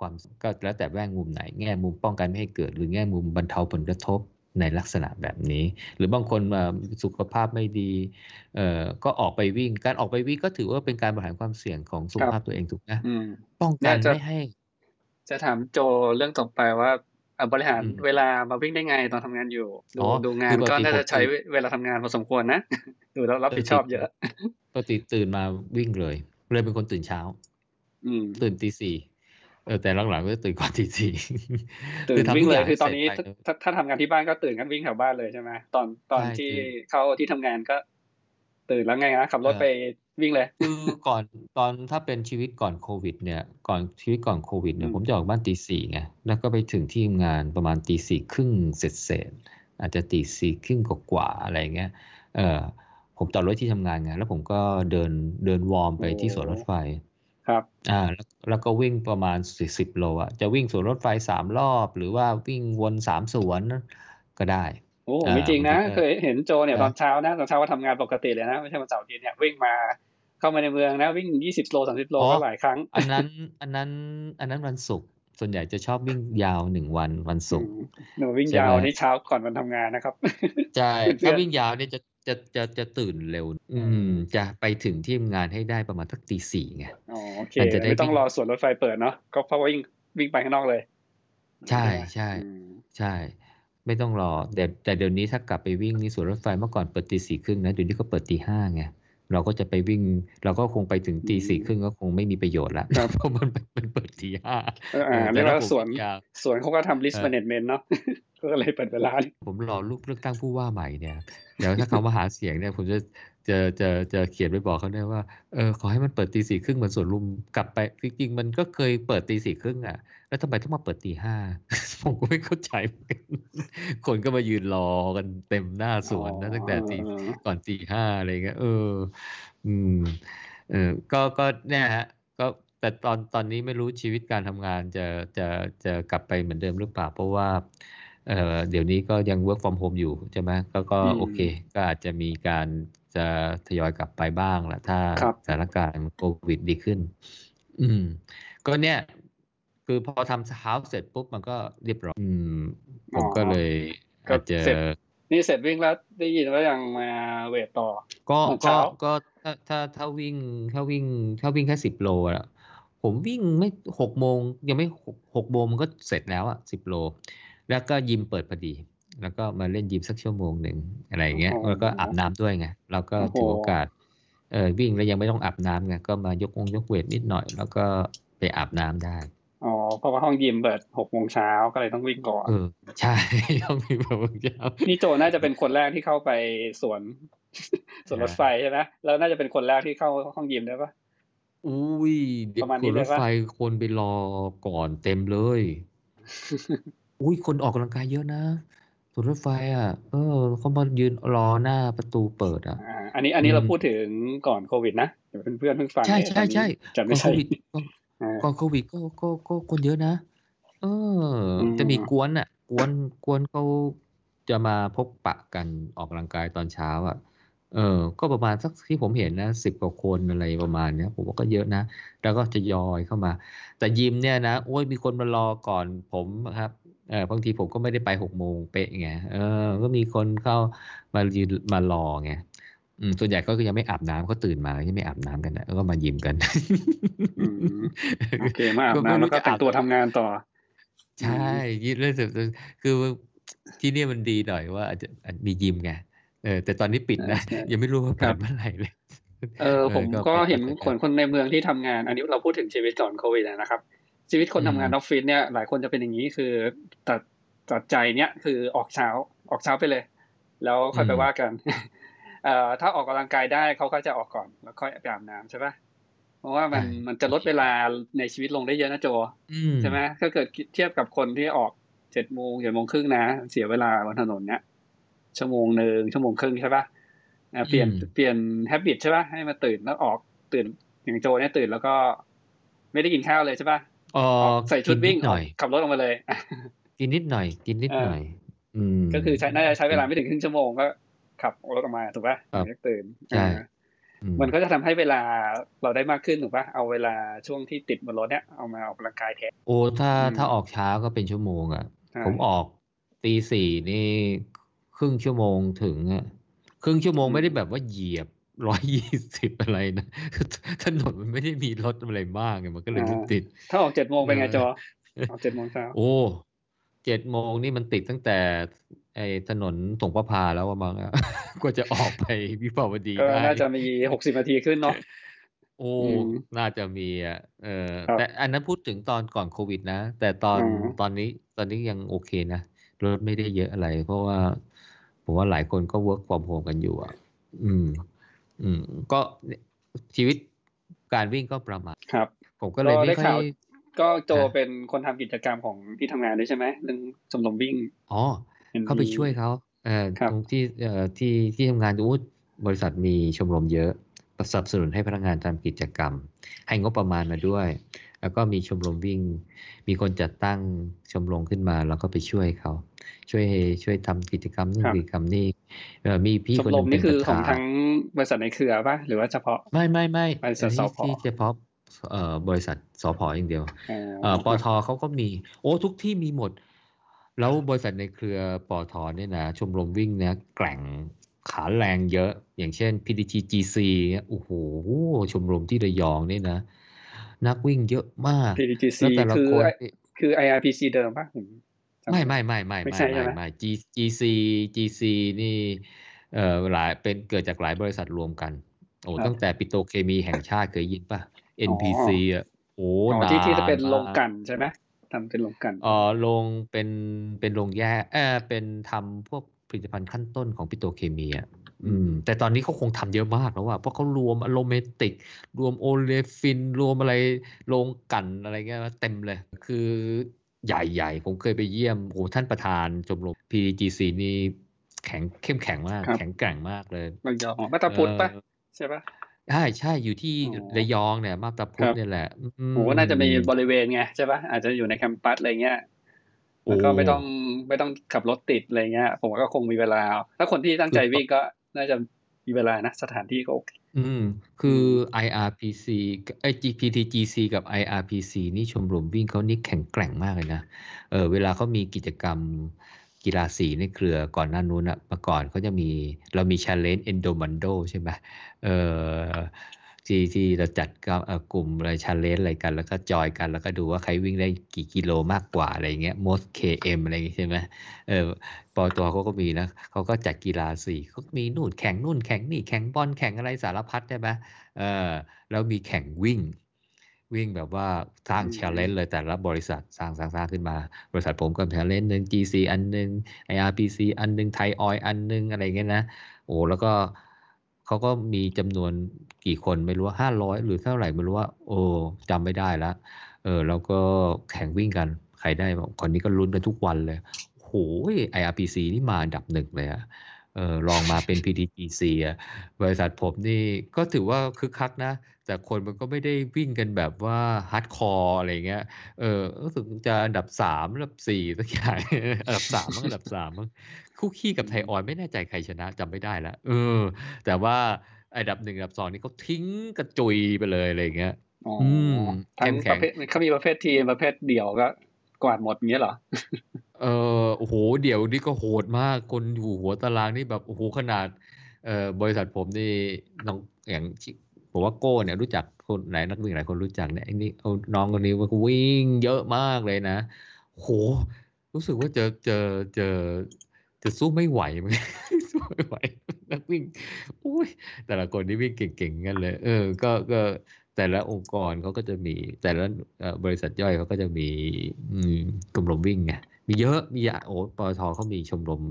ความก็แล้วแต่แง่มุมไหน แง่มุมป้องกันไม่ให้เกิด หรือแง่มุมบรรเทาผลกระทบในลักษณะแบบนี้ หรือบางคนมาสุขภาพไม่ดีเอ่อก็ออกไปวิ่ง การออกไปวิ่งก็ถือว่าเป็นการบริหารความเสี่ยงของสุขภาพตัวเองถูกนะอืมป้องกันเนี่ยจะไม่ให้ จะถามโจเรื่องต่อไปว่าอะ บริหารอืมเวลามาวิ่งได้ไงตอนทำงานอยู่ ดูอ๋อดูงานคือปกติก็น่าจะผมใช้เวลาทำงานพอสมควรนะดูแล้วรับผิดชอบเยอะปกติตื่นมาวิ่งเลยเลยเป็นคนตื่นเช้า อืมตื่นตีสี่เออแต่หลังๆก็ตื่นก่อนตีสี่ตื่คืนทำวิ่งทุกเลอยย่างคือตอนนี้เสร็จไปถ้าถ้าถ้าทำงานที่บ้านก็ตื่นกันวิ่งแถวบ้านเลยใช่ไหมตอนตอนใช่ที่คือเข้าที่ทำงานก็ ตื่นแล้วไงนะขับรถเออไป วิ่งเลยคือก่อนตอนถ้าเป็นชีวิตก่อนโควิด เนี่ย ก่อนชีวิตก่อนโควิดเนี่ยอืมผมจะออกบ้านตีสี่ไงแล้วก็ไปถึงที่ทำงานประมาณตีสี่ครึ่งเสร็จเสร็จอาจจะตีสี่ครึ่งกว่าๆอะไรเงี้ยเออผมจอดรถที่ทำงานไงแล้วผมก็เดินเดินวอร์มไปที่สวนรถไฟครับอ่าแล้วแล้วก็วิ่งประมาณสี่สิบโลอะจะวิ่งสวนรถไฟสามรอบ หรือว่าวิ่งวนสามสวนก็ได้โอ้อ่าไม่จริงนะมันก็เคยเห็นโจเนี่ยนะตอนเช้านะตอนเช้าก็ทำงานปกติเลยนะ ไม่ใช่วันเสาร์อาทิตย์เนี่ยวิ่งมา เข้ามาในเมืองนะวิ่งยี่สิบโลสามสิบโลอ๋อก็หลายครั้ง อันนั้น อันนั้น อันนั้นวันศุกร์ส่วนใหญ่จะชอบวิ่งยาวหนึ่งวันวันศุกร์หนูวิ่งใช่ไหมยาวนี่เช้าก่อนวันทำงานนะครับใช่เพื่อนถ้าวิ่งยาวเนี่ยจะจะจะจะตื่นเร็ว อืม จะไปถึงที่ทำงานให้ได้ประมาณสักตีสี่ไงอ๋อโอเคมันจะได้ไม่ต้องวิ่งรอสวนรถไฟเปิดเนาะก็เพราะว่าวิ่งวิ่งไปข้างนอกเลย ใช่ใช่อืมใช่ ไม่ต้องรอแต่แต่เดี๋ยวนี้ถ้ากลับไปวิ่งนี่สวนรถไฟเมื่อก่อนเปิดตีสี่ครึ่งนะเดี๋ยวนี้ก็เปิดตีห้าไง เราก็จะไปวิ่ง เราก็คงไปถึงตีสี่ครึ่งก็คงไม่มีประโยชน์ละครับเพราะมันมันเปิดตีห้าเอออ่าเออเรียกแต่ว่าถ้าผมสวนวิ่งยาวสวนเขาก็ทำ list เออ management เนาะก็เลยเปิดเวลานี่ผมรอรูปเลือกตั้งผู้ว่าใหม่เนี่ย เดี๋ยวถ้าเขามาหาเสียงเนี่ยผมจะ จะจะจะเขียนไปบอกเขาได้ว่าเออขอให้มันเปิดตีสี่ครึ่งเหมือนสวนลุมกลับไปจริงๆมันก็เคยเปิดตีสี่ครึ่งอะ แล้วทำไมต้องมาเปิดตีห้าผมก็ไม่เข้าใจเหมือนกันคนก็มายืนรอกันเต็มหน้าสวนนะตั้งแต่ตีอ๋อก่อนตีห้าอะไรเงี้ยเออ อืมเออก็ก็เนี่ยฮะ ก็แต่ตอนตอนนี้ไม่รู้ชีวิตการทำงานจะจะจะกลับไปเหมือนเดิมหรือเปล่า เพราะว่าเออเดี๋ยวนี้ก็ยัง work from home อยู่ใช่ไหมก็ก็อืมโอเค ก็อาจจะมีการ จะทยอยกลับไปบ้างแหละถ้าครับสถานการณ์โควิดดีขึ้น อืม ก็เนี่ย คือพอทำเช้าเสร็จปุ๊บมันก็เรียบร้อยอืมผมก็เลยก็อาจจะเสร็จนี่เสร็จวิ่งแล้วได้ยินว่ายังมาเวทต่อ ก็ตอนก็เช้าก็ถ้าถ้าถ้าวิ่งถ้าวิ่งถ้าวิ่งแค่สิบโลอะผมวิ่งไม่หกโมงยังไม่หกหกโมงมันก็เสร็จแล้วอะสิบโล แล้วก็ยิมเปิดพอดี แล้วก็มาเล่นยิมสักชั่วโมงหนึ่งอะไรอย่างเงี้ยโอ้โหแล้วก็อาบน้ำด้วยไงเราก็โอ้โหถือโอกาสเออวิ่งแล้วยังไม่ต้องอาบน้ำไงก็มายกองยกเวทนิดหน่อย แล้วก็ไปอาบน้ำได้อ๋อเพราะว่าห้องยิมเปิดหกโมงเช้าก็เลยต้องวิ่งก่อนเออใช่ต้องมีแบบว่าเช้านี่โจน่าจะเป็นคนแรกที่เข้าไปสวนสวนรถไฟใช่ไหมแล้วน่าจะเป็นคนแรกที่เข้าห้องยิมได้ปะอุ้ยเด็กประมาณขนี้นเลรยถปะไฟคนไปรอก่อนเต็มเลย อุ้ยคนออกกำลังกายเยอะนะ สวนรถไฟอะ เออเขามายืนรอหน้าประตูเปิดอะอ่าอันนี้อันนี้อืมเราพูดถึงก่อนโควิดนะเดี๋ยวเพื่อนๆเพิ่งฟังใช่เอ๊ะใช่ใช่จะก่ไม่อนโคใช่วิดก่อนอ่าก่อนโควิดก็ก็ก็คนเยอะนะ เอออมจะมีกวนอะ กวนกวนเขาจะมาพบปะกันออกกำลังกายตอนเช้าอะ เออ ก็ประมาณสักที่ผมเห็นนะสิบกว่าคนอะไรประมาณเนี้ย ผมว่าก็เยอะนะ แล้วก็จะยอยเข้ามา แต่ยิมเนี่ยนะ โอ้ยมีคนมารอก่อนผมครับ เออบางทีผมก็ไม่ได้ไปหกโมงเป๊ะไงเออ ก็มีคนเข้ามายืนมารอไงอืมส่วนใหญ่ก็ยังไม่อาบน้ำเขาตื่นมายังไม่อาบน้ำกันนะแล้วก็มายิมกันอืมโอเคมาอาบก็ไม่น้ำรู้แล้วก็จะแต่งตัวอาบทำงานต่อ ใช่ยิมเล่นเสร็จคือที่เนี่ยมันดีหน่อยว่าอาจจะมียิมไงเออ แต่ตอนนี้ปิดนะใช่ยังไม่รู้ว่าครัเปิบดเมื่อไหร่เลยเออผมเออก็ก็เป็นเห็นไปได้คนคนในเมืองที่ทำงาน อันนี้เราพูดถึงชีวิตก่อนโควิดนะครับ ชีวิตคนอืมทำงานออฟฟิศเนี่ยหลายคนจะเป็นอย่างนี้คือตัดตัดใจเนี่ยคือออกเช้าออกเช้าไปเลย แล้วค่อยไปว่ากันเอ่อถ้าออกกำลังกายได้เขาก็จะออกก่อน แล้วค่อยไปอาบน้ำใช่ปะเพราะว่ามันมันจะลดเวลาในชีวิตลงได้เยอะนะโจอืมใช่ไหมถ้าเกิดเทียบกับคนที่ออกเจ็ดโมงเจ็ดโมงครึ่งนะเสียเวลาบนถนนเนี้ยชั่วโมงหนึ่งชั่วโมงครึ่งใช่ปะอะเปลี่ยนเปลี่ยนแฮบิตใช่ปะให้มาตื่นแล้วออกตื่นอย่างโจเนี่ยตื่นแล้วก็ ไม่ได้กินข้าวเลยใช่ปะ ออออกใส่ชุดวิ่งกินนิหน่อย ขับรถออกมาเลย กินนิดหน่อย กินนิดเออหน่อยอืมก็คือใช้น่าจะใช้เวลาไม่ถึงครึ่งชั่วโมงก็ขับรถออกมาถูกปะครับถึงจะตื่นใช่เอออืมันก็จะทำให้เวลาเราได้มากขึ้นถูกปะเอาเวลาช่วงที่ติดบนรถเนี่ยเอามาออกกำลังกายแทนโอ้ถ้าอืมถ้าออกช้าก็เป็นชั่วโมงอะใช่ผมออกตีสี่นี่ครึ่งชั่วโมงถึงอะครึ่งชั่วโมงไม่ได้แบบว่าเหยียบ ร้อยยี่สิบอะไรนะถนนมันไม่ได้มีรถอะไรมากไงมันก็เลยรถติด ถ้าออกเจ็ดโมงเป็นไงเออจอออกเจ็ดโมงเช้าโอ้เจ็ดโมงนี่มันติดตั้งแต่ ไอ้ถนนสงประพาแล้วว่ามั้งอะกว่าจะออกไปวิภาวดีก็ได้น่าจะมีหกสิบนาทีขึ้นเนาะโอ้อืมน่าจะมีอะเออครับแต่อันนั้นพูดถึงตอนก่อนโควิดนะ แต่ตอนอืมตอนนี้ตอนนี้ยังโอเคนะรถไม่ได้เยอะอะไร เพราะว่า ผมว่าหลายคนก็ work from home กันอยู่อะ อืม อืม ก็ชีวิตการวิ่งก็ประมาณครับ ผมก็เลยก็ไม่ได้ค่อข่ายวก็โจฮะเป็นคนทำกิจกรรมของที่ทำงานด้วยใช่ไหมเรื่องชมรมวิ่งอ๋อห็นเข้าไปมีช่วยเขาเอ่อครับตรงที่เอ่อที่ที่ทำงานอู้บริษัทมีชมรมเยอะสนับสนุนให้พนักงานทำกิจกรรม ให้งบประมาณมาด้วย แล้วก็มีชมรมวิ่ง มีคนจัดตั้งชมรมขึ้นมา แล้วก็ไปช่วยเขา ช่วยช่วยทำกิจกรรมนู่นครับกิจกรรมนี่เอ่อมีพี่ชคมนหรนึ่มงเป็นี่นคือประของธานทั้งบริษัทในเครือป่ะหรือว่าเฉพาะ ไม่ไม่ไม่บริษัทอันนี้สพที่เฉพาะเอ่อบริษัทสพอย่างเดียวเอ่อปอทเขาก็มี โอ้ทุกที่มีหมด แล้วบริษัทในเครือปอทเนี่ยนะชมรมวิ่งเนี่ยแกร่งขาแรงเยอะ อย่างเช่น PTTGC โอ้โหชมรมที่ระยองนี่นะ นักวิ่งเยอะมาก PTGC คือคือ IRPC เดิมปะ ไม่ไม่ไม่ไม่ไม่ไม่ไม่ GC GC นี่เอ่อหลายเป็นเกิดจากหลายบริษัทรวมกัน โอ้ตั้งแต่ปิโตเคมีแห่งชาติเคยยินป่ะ NPC อะโอ้นานที่ที่จะเป็นโรงกลั่นใช่ไหมทำเป็นโรงกลั่นอ๋อโรงเป็นเป็นโรงแยกเออเป็นทำพวกผลิตภัณฑ์ขั้นต้นของปิโตเคมีอะอืมแต่ตอนนี้เขาคงทำเยอะมากแล้วว่าเพราะเขารวม aromatic รวม olefin รวมอะไรโรงกันอะไรเงี้ยเต็มเลย คือ ใหญ่ๆ ผมเคยไปเยี่ยมโอ้ท่านประธานชมรม PGC นี่แข็งเข้มแข็งมาก แข็งแกร่งมากเลยระยองมาตาพุทธปะใช่ปะใช่ใช่อยู่ที่ระยองเนี่ย มาตาพุทธเนี่ยแหละโอ้น่าจะมีบริเวณไงใช่ปะอาจจะอยู่ในแคมปัสอะไรเงี้ยแล้วก็ไม่ต้องไม่ต้องขับรถติดอะไรเงี้ย ผมก็คงมีเวลา ถ้าคนที่ตั้งใจวิ่งก็น่าจะมีเวลานะ สถานที่ก็โอเค อืม คือ IRPC ไอ้ PTTGC กับ IRPC นี่ชมรมวิ่งเขานี่แข็งแกร่งมากเลยนะ เออเวลาเขามีกิจกรรมกีฬาสีในเครือก่อนหน้านู้นอะเมื่อก่อนเขาจะมีเรามี Challenge Endomondo ใช่ไหมเออ ที่ที่เราจัดกับกลุ่มอะไร challenge อะไรกัน แล้วก็จอยกัน แล้วก็ดูว่าใครวิ่งได้กี่กิโลมากกว่าอะไรเงี้ย most km อะไรเงี้ยใช่ไหมเออปอตัวเขาก็มีนะเขาก็จัดกีฬาสีเขามีนู่นแข่งนู่นแข่งนี่แข่งบอลแข่งอะไรสารพัดใช่ไหมเออแล้วมีแข่งวิ่ง วิ่งแบบว่าสร้าง challenge เลยแต่ละบริษัทสร้างสร้างสร้างขึ้นมา บริษัทผมก็ challenge หนึ่ง GC อันหนึ่ง IRPC อันหนึ่งไทยออยอันหนึ่งอะไรเงี้ยนะโอ้แล้วก็ เขาก็มีจำนวนกี่คนไม่รู้ว่าห้าร้อยหรือเท่าไหร่ไม่รู้ว่า โอ้จำไม่ได้แล้วเออแล้วก็แข่งวิ่งกันใครได้บอกคนนี้ก็ลุ้นกันทุกวันเลยโหย IRPC นี่มาอันดับหนึ่งเลยอะเออลองมาเป็น PTTGC อะบริษัทผมนี่ก็ถือว่าคึกคักนะ แต่คนมันก็ไม่ได้วิ่งกันแบบว่า hardcore อะไรเงี้ย เออรู้สึกจะอันดับสามอันดับสี่สักอย่างอันดับสามมั้งอันดับสามมั้ง คู่คี่กับไทยออยไม่แน่ใจใครชนะจำไม่ได้แล้วเออ แต่ว่าอันดับหนึ่งอันดับสองนี่เขาทิ้งกระจุยไปเลยอะไรเงี้ยอืมทั้งประเภทเขามีประเภททีมประเภทเดี่ยวก็กวาดหมดเงี้ยเหรอ เออโอ้โห เดี๋ยวนี้ก็โหดมาก คนอยู่หัวตารางนี่แบบโอ้โหขนาด เอ่อบริษัทผมนี่น้องอย่างผมว่าโก้เนี่ยรู้จักคนไหนนักวิ่งหลายคนรู้จักเนี่ยไอ้นี่เอาน้องคนนี้ว่าวิ่งเยอะมากเลยนะโหรู้สึกว่าเจอเจอเจอ จะสู้ไม่ไหวมั้ยสู้ไม่ไหวนักวิ่งอุ้ยแต่ละคนนี่วิ่งเก่งๆกันเลย เออ ก็ก็แต่ละองค์กรเขาก็จะมี แต่ละบริษัทย่อยเขาก็จะมีกลุ่มรมวิ่งไงมีเยอะมีโอ้ปตทเขามีชมรม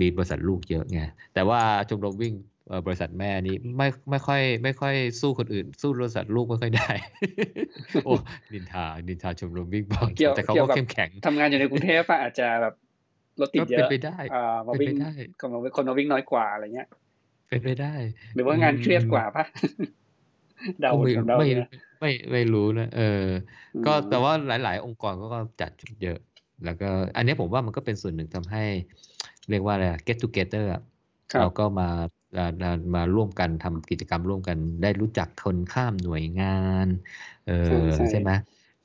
มีบริษัทลูกเยอะไงแต่ว่าชมรมวิ่งบริษัทแม่นี้ไม่ไม่ค่อย ไม่ค่อยสู้คนอื่น สู้บริษัทลูกไม่ค่อยได้ โอ้นินทานินทาชมรมวิ่งบอกแต่เขาก็เข้มแข็งทำงานอยู่ในกรุงเทพอาจจะแบบ รถติดเยอะเป็นไปได้อ่ามาวิ่งคนมาคนมาวิ่งน้อยกว่าอะไรเงี้ย เป็นไปได้ หรือว่างานเครียดกว่าปะเดาไม่ไม่ไม่รู้นะเออ ก็แต่ว่าหลาย ๆ องค์กรก็จัดเยอะ แล้วก็ อันนี้ผมว่ามันก็เป็นส่วนหนึ่งทำให้ เรียกว่าอะไร get together เราก็มามาร่วมกันทำกิจกรรมร่วมกันได้รู้จักคนข้ามหน่วยงาน เออใช่ไหม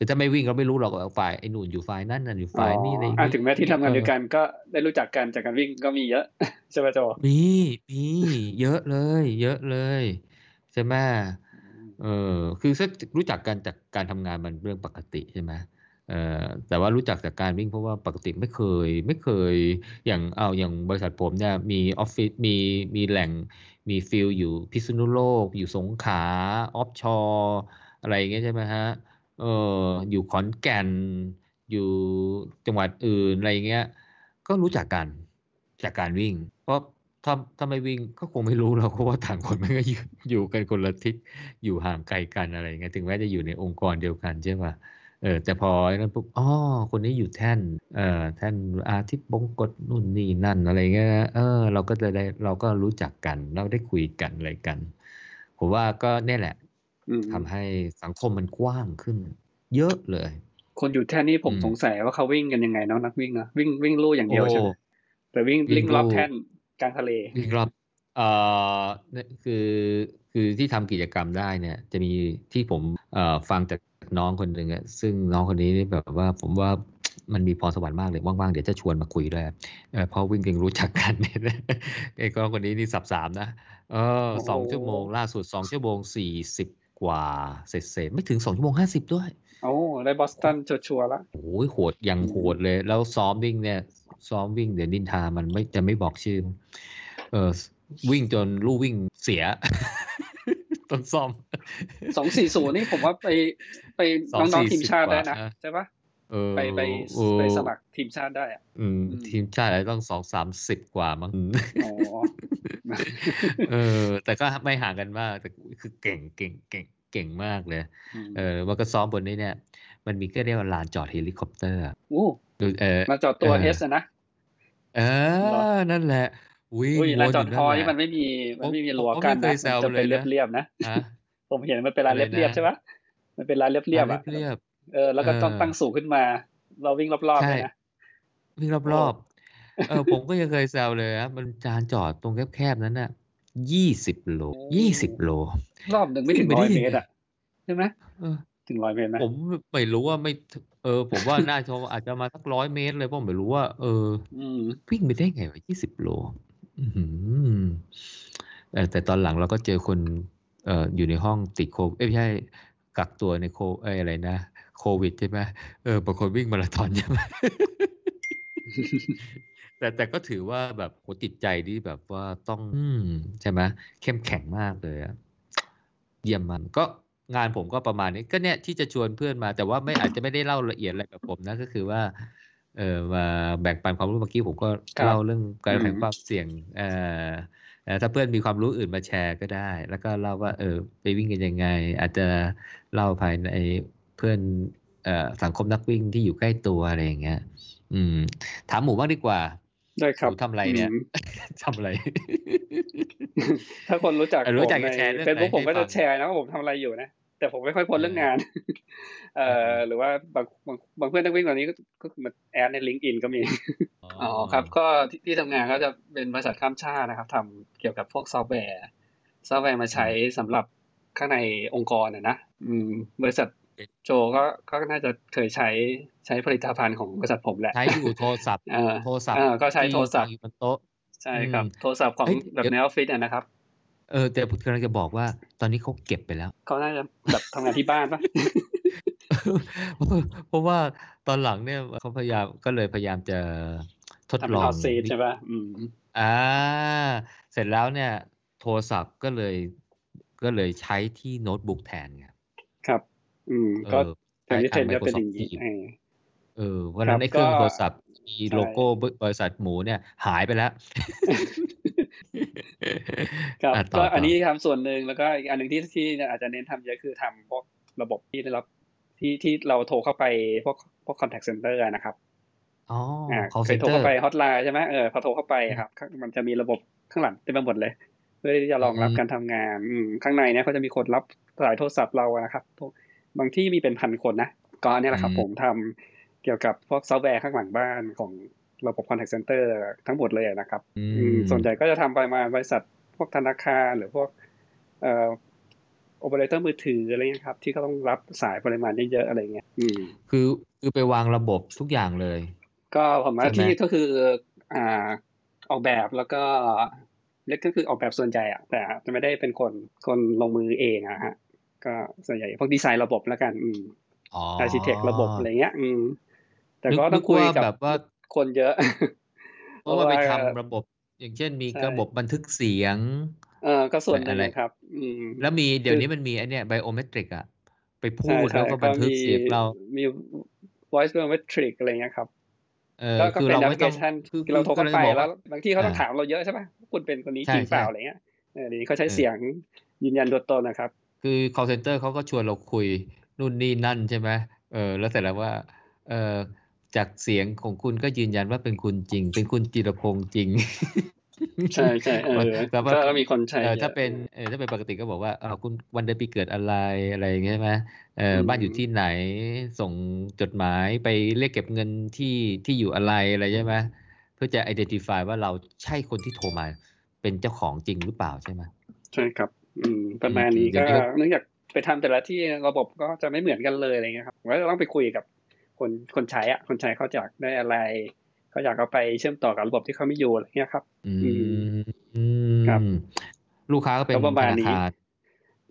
คือถ้าไม่วิ่งเราไม่รู้หรอกฝ่ายไอ้หนุนอยู่ฝ่ายนั่นนั่นอยู่ฝ่ายนี่อะไรถึงแม้ที่ทำงานด้วยกันก็ได้รู้จักกันจากการวิ่งก็มีเยอะใช่ไหมจอมีมีเยอะเลย เยอะเลยใช่ไหมเออคือถ้ารู้จักกันจากการทำงานมันเรื่องปกติใช่ไหมเอ่อแต่ว่ารู้จักจากการวิ่งเพราะว่าปกติไม่เคยไม่เคยอย่างเอาอย่างบริษัทผมเนี่ยมีออฟฟิศมีมีแหล่งมี field อยู่พิษณุโลก อยู่สงขลา offshore อะไรอย่างเงี้ยใช่ไหมฮะ เอออยู่ขอนแก่น อยู่จังหวัดอื่นอะไรเงี้ย ก็รู้จักกันจากการวิ่ง เพราะถ้าถ้าไม่วิ่งก็คงไม่รู้เราเพราะว่าต่างคนมันก็อยู่อยู่กันคนละทิศอยู่ห่างไกลกันอะไรเงี้ยถึงแม้จะอยู่ในองค์กรเดียวกันใช่ป่ะเออแต่พอนั้นปุ๊บอ๋อคนนี้อยู่แท่นเอ่อแท่นอาทิตย์บงกฎนู่นนี่นั่นอะไรเงี้ยเออเราก็จะได้เราก็รู้จักกันเราได้คุยกันอะไรกัน ผมว่าก็เนี่ยแหละ ทำให้สังคมมันกว้างขึ้น เยอะเลย คนอยู่แท่นนี้ผมสงสัยว่าเขาวิ่งกันยังไงเนาะนักวิ่งนะวิ่งวิ่งลู่อย่างเดียวใช่ไหมแต่วิ่งวิ่งรอบแท่นกลางทะเลวิ่งรอบเอ่อเนี่ยคือคือที่ทำกิจกรรมได้เนี่ย จะมีที่ผมเอ่อฟังจากน้องคนหนึ่งอะซึ่งน้องคนนี้นี่แบบว่าผมว่ามันมีพรสวรรค์มากเลยว่างๆ เดี๋ยวจะชวนมาคุยด้วยเออเพราะวิ่งยังรู้จักกันเนี่ยนะไอ้ก็คนนี้นี่สับสามนะเออโอ้โหสองชั่วโมงล่าสุดสองชั่วโมงสี่สิบ กว่าเสร็จเสร็จไม่ถึงสองชั่วโมงห้าสิบด้วย โอ้ได้บอสตันชัวร์ๆละโอ้ยโหดยังโหดเลย แล้วซ้อมวิ่งเนี่ย ซ้อมวิ่งเดี๋ยวนินทามันไม่จะไม่บอกชื่อ เออวิ่งจนลู่วิ่งเสียต้องซ่อมสองสี่ศูนย์นี่ผมว่าไปไปน้องๆทีมชาติได้นะ240กว่าใช่ปะเออไปไปเออไปสมัครทีมชาติได้อะอืมอืมทีมชาติอะไรต้องสองสามสิบกว่ามั้งอ๋อ เออ แต่ก็ไม่ห่างกันมากแต่คือเก่งเก่งเก่งเก่งมากเลย เออมันก็ซ้อมบนนี้เนี่ย มันมีก็เรียกว่าลานจอดเฮลิคอปเตอร์อะโอ้ดูเออมาจอดตัวเออเอสนะเออ นั่นแหละวิ่งอุ้ยวนลานจอดยู่ฮอแหละนี่มันไม่มีมันไม่มีผมรั้วผมกั้นไม่นะเคยแซวมันจะเป็นเลยนะเรียบๆนะอะผมเห็นมันเป็นลานอะไรนะเรียบๆใช่ปะมันเป็นลานเรียบๆอะเรียบเออแล้วก็ต้องเออตั้งสูงขึ้นมา เราวิ่งรอบๆใช่เลยนะๆวิ่งรอบๆ เออผมก็ยังเคยแซวเลยนะมันจานจอดตรงแคบๆนั้นน่ะยี่สิบโลยี่สิบโล รอบหนึ่งไม่ถึงไม่ร้ได้อยยังไงเมตรอะใช่ไหมเออถึงร้อยเมตรไหมผมไม่รู้ว่าไม่เออ ผมว่าน่าจะอาจจะมาสักร้อยเมตรเลยเพราะผมไม่รู้ว่า เอออืมวิ่งไปได้ไงวะยี่สิบโลอือหือเออแต่ตอนหลังเราก็เจอคนเอ่ออยู่ในห้องติดโควิดเอ้ยไม่ใช่กักตัวในโคเอ้ยอะไรนะโควิดใช่ไหมเออบางคนวิ่งมาราธอนใช่ไหม แต่แต่ก็ถือว่าแบบโหจิตใจที่แบบว่าต้องอืมใช่ไหมเข้มแข็งมากเลยอะเยี่ยมมันก็งานผมก็ประมาณนี้ก็เนี่ยที่จะชวนเพื่อนมา แต่ว่าไม่อาจจะไม่ได้เล่าละเอียดอะไรแบบผมนะก็คือว่า เออมาแบ่งปันความรู้เมื่อกี้ผมก็ครับเล่าเรื่องการแข่งอืมความเสี่ยงเอ่อเอ่อถ้าเพื่อนมีความรู้อื่นมาแชร์ก็ได้ แล้วก็เล่าว่าเออไปวิ่งกันยังไง อาจจะเล่าภายในเพื่อนเอ่อสังคมนักวิ่งที่อยู่ใกล้ตัวอะไรอย่างเงี้ย อืม ถามหมูบ้างดีกว่า ได้ครับหนูทำอะไรเนี่ยอืมทำอะไร ถ้าคนรู้จักเออรู้จักผมจะในแชร์เรื่องเฟซบุ๊กไหนผมก็ให้ฟัจะงแชร์นะว่าผมทำอะไรอยู่นะ แต่ผมไม่ค่อยโพสต์เรื่องงาน เอ่อหรือว่าบางบางบางเพื่อนนักวิ่งตอนนี้ก็ก็คือมา add ใน LinkedIn ก็มี อ๋อครับ ก็ที่ที่ทำงานก็จะเป็นบริษัทข้ามชาตินะครับทำเกี่ยวกับพวกซอฟต์แวร์ ซอฟต์แวร์มาใช้สำหรับข้างในองค์กรนะนะอืมบริษัท โจก็ก็น่าจะเคยใช้ใช้ผลิตภัณฑ์ของบริษัทผมแหละ ใช้อยู่โทรศัพท์เออโทรศัพท์เออก็ใช้โทรศัพท์ที่วางอยู่บนโต๊ะ ใช่ครับอืมโทรศัพท์ของเอ้ยแบบเดี๋ยวในออฟฟิศอะนะครับ เออแต่ผมกำลังจะบอกว่าตอนนี้เขาเก็บไปแล้ว เขาน่าจะแบบทำงานที่บ้านปะเพราะว่าตอนหลังเนี่ยเขาพยายามก็เลยพยายามจะทดทำลเป็นองฮอตซีทใช่ปะอืมอ่า เสร็จแล้วเนี่ย โทรศัพท์ก็เลยก็เลยใช้ที่โน้ตบุ๊กแทนไงครับ อืมเอก็อเทรนด์ที่เทรนด์จะเป็นอ Microsoft ย่างนี้ Teams เออเออวันนั้นครับไอ้เครื่องก็โทรศัพท์มีใช่โลโก้บริษัทหมูเนี่ย หายไปแล้วครับอะต่ก็ออันต่อนี้ทำส่วนหนึ่งแล้วก็อีกอันหนึ่งที่ที่อาจจะเน้นทำเยอะคือทำพวกระบบที่ได้รับที่ที่เราโทรเข้าไปพวกพวก contact center อะนะครับอ๋ออ่า call เคยโทร center เข้าไปฮอตไลน์ใช่ไหมเออพอโทรเข้าไปอะครับข้างมันจะมีระบบข้างหลังเต็มไปหมดเลย เพื่อที่จะรองรับอืมการทำงานอืมข้างในเนี่ยเขาจะมีคนรับสายโทรศัพท์เราอะนะครับพวก บางที่มีเป็นพันคนนะก็อันเนี้ยแหละครับ ผมทำเกี่ยวกับพวกซอฟต์แวร์ข้างหลังบ้านของระบบ contact center ทั้งหมดเลยอะนะครับอือืมมส่วนใหญ่ก็จะทำไปมาบริษัทพวกธนาคารหรือพวกเอ่อโอเปอเรเตอร์มือถืออะไรเงี้ยครับ ที่เขาต้องรับสายปริมาณเยอะๆอะไรเงี้ยอืมคือคือไปวางระบบทุกอย่างเลย ก็ผมว่าใช่ไหมที่ก็คืออ่าออกแบบแล้วก็เล็กก็คือออกแบบส่วนใหญ่อะแต่จะไม่ได้เป็นคนคนลงมือเองอะฮะ ก็ส่วนใหญ่พวกดีไซน์ระบบแล้วกัน อืมอ๋ออาร์ชิเทคระบบอะไรเงี้ย อืม แต่นึกก็ต้องคุยนึกว่ากับแบบว่าคนเยอะ เพราะว่าไปทำระบบ อย่างเช่นมีใช่ระบบบันทึกเสียง เออก็ส่วนหนึ่งอะไรครับ อืม แล้วมีเดี๋ยวคือนี้มันมีไอเนี่ยไบโอเมตริกอะไปพูใช่ดแล้วใช่ก็บันทึกมีเสียงเรา มี voice biometric อะไรเงี้ยครับเออก็ก็คือเป็นเราแอปไม่พลิต้เคองชันคือเราโทรเข้าไปคือแล้วบางทีเขาต้องอ่าถามเราเยอะใช่ปะคุณเป็นคนนี้ใช่จริงเปล่าใช่อะไรเงี้ยเออเดี๋ยวนี้เขาใช้เออเสียงยืนยันตัวตนนะครับ คือ call center เขาก็ชวนเราคุยนู่นนี่นั่นใช่ไหมเออแล้วเสร็จแล้วว่าเออจากเสียงของคุณก็ยืนยันว่าเป็นคุณจริง เป็นคุณจิรพงษ์จริง ใช่ใช่เออแต่ว่าก็มีคนใช้เออเยอะถ้าเป็นเออถ้าเป็นปกติก็บอกว่าเออคุณวันเดือนปีเกิดอะไรอะไรอย่างเงี้ยใช่ไหมเอออืมบ้านอยู่ที่ไหนส่งจดหมายไปเรียกเก็บเงินที่ที่อยู่อะไรอะไรใช่ไหมเพื่อจะ identify ว่าเราใช่คนที่โทรมาเป็นเจ้าของจริงหรือเปล่าใช่ไหมใช่ครับอืม ประมาณนี้ก็เนื่องจากไปทำแต่ละที่ระบบก็จะไม่เหมือนกันเลยอะไรเงี้ยครับว่าต้องไปคุยกับคนคนใช้อะ คนใช้เขาอยากได้อะไรเขาอยากเอาไปเชื่อมต่อกับระบบที่เขาไม่อยู่อะไรเงี้ยครับ อืมครับ ลูกค้าก็เป็นธนาคาร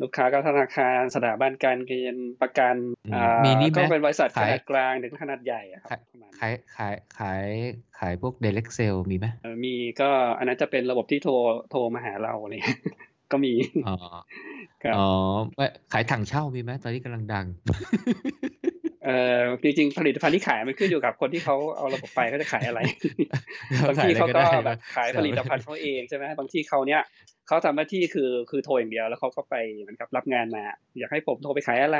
ลูกค้าก็ธนาคารสถาบันการเงินประกันมีนี่ก็เป็นบริษัทขนาดกลางถึงขนาดใหญ่ครับขายขายขายขายพวก direct sale มีไหมมีก็อันนั้นจะเป็นระบบที่โทรโทรมาหาเราเนี่ย ก็มีอ๋ออ๋อขายถังเช่ามีไหมตอนนี้กำลังดังเอ่อจริงๆผลิตภัณฑ์ที่ขายมันขึ้นอยู่กับคนที่เขาเอาระบบไปเขาจะขายอะไรบางทีเขาก็แบบขายผลิตภัณฑ์เขาเองใช่ไหมบางที่เขาเนี้ยเขาทำหน้าที่คือคือโทรอย่างเดียวแล้วเขาก็ไปเหมือนกับรับงานมา อยากให้ผมโทรไปขายอะไร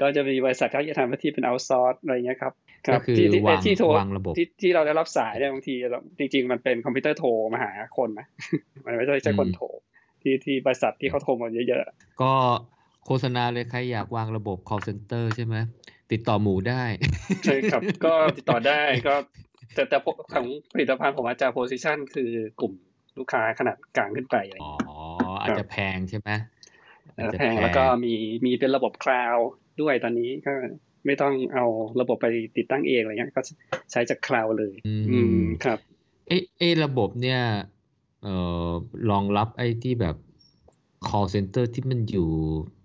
ก็จะมีบริษัทเขาจะทำหน้าที่เป็น outsource อะไรเงี้ยครับก็คือที่ที่โทรระบบที่ที่เราได้รับสายเนี่ยบางทีจริง ๆ มันเป็นคอมพิวเตอร์โทรมาหาคนนะมันไม่ใช่ใช่คนโทร ที่ที่บริษัทที่เขาโทรมาเยอะๆ ก็โฆษณาเลยใครอยากวางระบบ call center ใช่ไหมติดต่อหมูได้ ใช่ครับ ก็ติดต่อได้ก็แต่แต่ของผลิตภัณฑ์ผมอาจจะ position คือกลุ่มลูกค้าขนาดกลางขึ้นไปอ๋ออาจจะแพงใช่ไหมแพงแล้วก็มีมีเป็นระบบคลาวด้วยตอนนี้ก็ไม่ต้องเอาระบบไปติดตั้งเองอะไรเงี้ยก็ใช้จากคลาวเลย อืมครับ เอ๊ะเอระบบเนี่ย เอ่อรองรับไอ้ที่แบบ call center ที่มันอยู่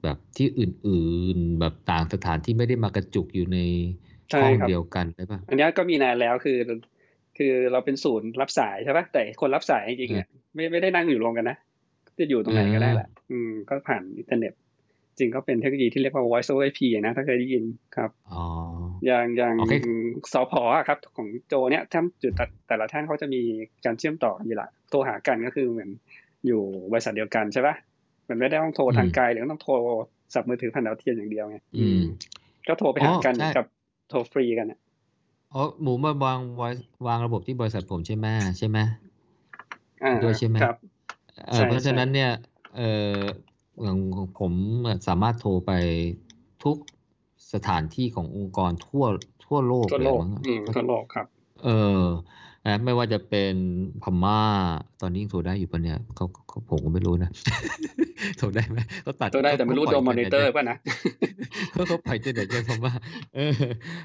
แบบที่อื่นๆ แบบต่างสถานที่ไม่ได้มากระจุกอยู่ในห้องเดียวกันใช่ปะอันนี้ก็มีนานแล้วคือ คือเราเป็นศูนย์รับสายใช่ปะแต่คนรับสายจริงๆเนี่ยไม่ไม่ได้นั่งอยู่รวมกันนะจะอยู่ตรงไหนก็ได้แหละอืมก็ผ่านอินเทอร์เน็ต จริงก็เป็นเทคโนโลยีที่เรียกว่า voice over IP นะ ถ้าเคยได้ยินครับ อ๋อ อย่างอย่างสพครับ ของโจเนี่ยท่านจุดแต่ละท่านเขาจะมีการเชื่อมต่อกันอยู่ละโทรหากันก็คือเหมือนอยู่บริษัทเดียวกันใช่ปะมันไม่ได้ต้องโทรทางไกลหรือต้องโทรสับมือถือผ่านดาวเทียมอย่างเดียวไงก็โทรไปหากันกับโทรฟรีกันอ๋อหมูมาวางวางระบบที่บริษัทผมใช่ไหมใช่ไหมด้วยใช่ไหมครับเพราะฉะนั้นเนี่ยเอออย่างผมสามารถโทรไปทุก สถานที่ขององค์กรทั่วทั่วโลกทั่วโลกทั่วโลกครับ เออนะไม่ว่าจะเป็นพม่า ตอนนี้ยังโทรได้อยู่ปะเนี่ยเขาเขาผมก็ไม่รู้นะโทรได้ไหมเขาตัดโทรได้แต่ไม่รู้โดนมอนิเตอร์ป่ะนะเขาเขาปล่อยจะเด็กยังพม่า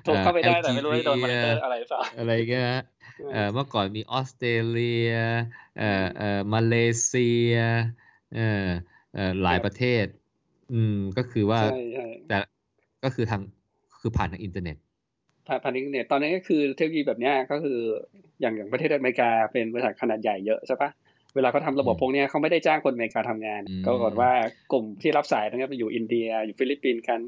โทรเข้าไปได้แต่ไม่รู้โดนมอนิเตอร์อะไรเปล่าอะไรเงี้ยเออเมื่อก่อนมีออสเตรเลียเอ่อเอ่อมาเลเซียเอ่อเอ่อหลายประเทศ อืมก็คือว่าแต่ ก็คือทางคือผ่านทางอินเทอร์เน็ตผ่านอินเทอร์เน็ตตอนนี้ก็คือเทคโนโลยีแบบนี้ก็คืออย่างอย่างประเทศอเมริกาเป็นบริษัทขนาดใหญ่เยอะใช่ปะเวลาเขาทำระบบพวกนี้เขาไม่ได้จ้างคนอเมริกาทำงาน ก็ปรากฏว่ากลุ่มที่รับสายตรงนี้ไปอยู่อินเดียอยู่ฟิลิปปินส์กัน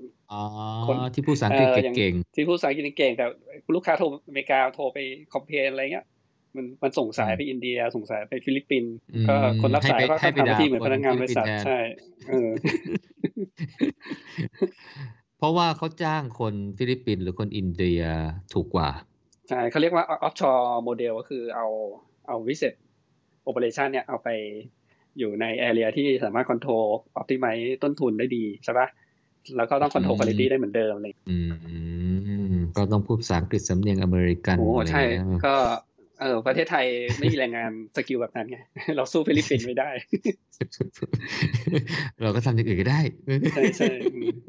คนที่พูดภาษาอังกฤษเก่งที่พูดภาษาอังกฤษเก่งแต่ลูกค้าโทรอเมริกาโทรไป complain อะไรเงี้ยมันมันส่งสายไปอินเดีย ส่งสายไปฟิลิปปินส์ก็คนรับสายก็ทำหน้าที่เหมือนพนักงานบริษัทใช่เออ เพราะว่าเขาจ้างคนฟิลิปปินส์หรือคนอินเดียถูกกว่า ใช่เขาเรียกว่า offshore model ก็คือเอาเอา service operation เนี่ยเอาไปอยู่ใน area ที่สามารถ control optimize ต้นทุนได้ดีใช่ปะแล้วก็ต้อง control คุณภาพได้เหมือนเดิมเลยอืมก็ต้องพูดภาษาอังกฤษสำเนียงอเมริกันโอ้ใช่ ก็ เออประเทศไทยไม่มีแรงงาน skill แบบนั้นไงเราสู้ฟิลิปปินส์ไม่ได้ เราก็ทำอย่างอื่นก็ได้ใช่ใช่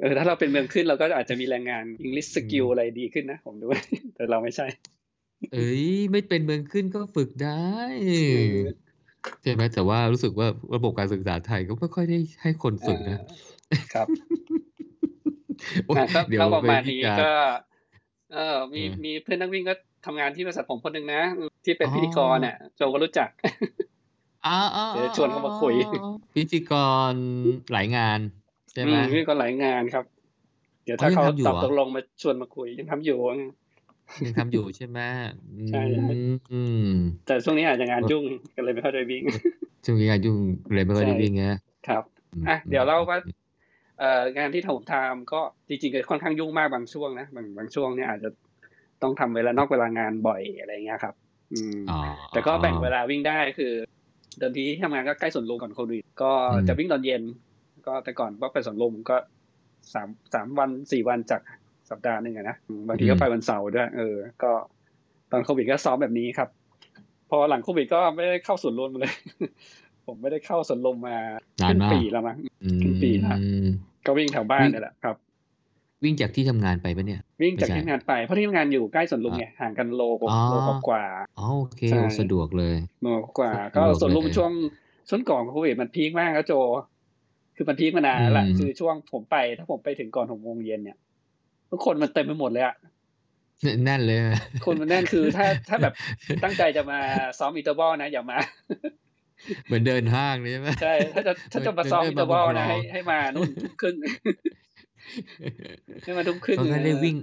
เออถ้าเราเป็นเมืองขึ้นเราก็อาจจะมีแรงงานอังกฤษ skill อะไรดีขึ้นนะผมดูแต่เราไม่ใช่ เอ้ยไม่เป็นเมืองขึ้นก็ฝึกได้ใช่ไหมแต่ว่ารู้สึกว่าระบบการศึกษาไทยก็ไม่ค่อยได้ให้คนฝึกนะครับเดี๋ยวประมาณนี้ก็ เออมีมีเพื่อนนักวิ่งก็ ทำงานที่บริษัทผมคนหนึ่งนะ ที่เป็นพิธีกรเนี่ยโจก็รู้จักเดี๋ยวชวนเขามาคุย พิธีกรหลายงานใช่ไหมพิธีกรหลายงานครับ เดี๋ยวถ้าเขาตอบตกลงมาชวนมาคุยยังทำอยู่ยังทำอยู่ใช่ไหมใช่แต่ช่วงนี้อาจจะงานยุ่งก็เลยไม่ค่อยได้วิ่งช่วงนี้งานยุ่งเลยไม่ค่อยได้วิ่งไงครับอะเดี๋ยวเราว่าเอ่องานที่ผมทำก็จริงๆก็ค่อนข้างยุ่งมากบางช่วงนะบางบางช่วงเนี่ยอาจจะ ต้องทำเวลานอกเวลางานบ่อยอะไรเงี้ยครับ อืมแต่ก็แบ่งเวลาวิ่งได้คือเดิมทีที่ทำงานก็ใกล้สวนลุมก่อนโควิดก็จะวิ่งตอนเย็น ก็แต่ก่อนว่าไปสวนลุมก็สามสามวันสี่วันจากสัปดาห์หนึ่งนะบางทีก็ไปวันเสาร์ด้วย เออ ก็ตอนโควิดก็ซ้อมแบบนี้ครับ พอหลังโควิดก็ไม่ได้เข้าสวนลุมเลย ผมไม่ได้เข้าสวนลุมมานาครึ่นงมากปีแล้วมั้งอืครึ่งปีละมก็วิ่งแถวบ้านนี่แหละครับ วิ่งจากที่ทำงานไปปะเนี่ย วิ่งจากไม่ใช่ที่ทำงานไปเพราะที่ทำงานอยู่ใกล้สวนลุมไงห่างกันโลกอ๋อโลกว่าอ๋อโอเคใช่สะดวกเลยโลกว่าสะดวกก็สวนลุมเลยช่วงช่วงก่อนโควิดมันพีคมากแล้วโจ คือมัน peak มานานแล้วแหละอืมคือช่วงผมไป ถ้าผมไปถึงก่อนหกโมงเย็นเนี่ยทุกคนมันเต็มไปหมดเลยอะแน่นเลย คนมันแน่นคือถ้าถ้าแบบตั้งใจจะมาซ้อม interval นะอย่ามา เหมือนเดินห้างเลยใช่ไหมใช่ถ้าจะถ้าจะมาซ้อม interval นะให้ให้มานู่นทุ่มครึ่ง ให้มาทุ่มครึ่งเขาแค่ได้วิ่ง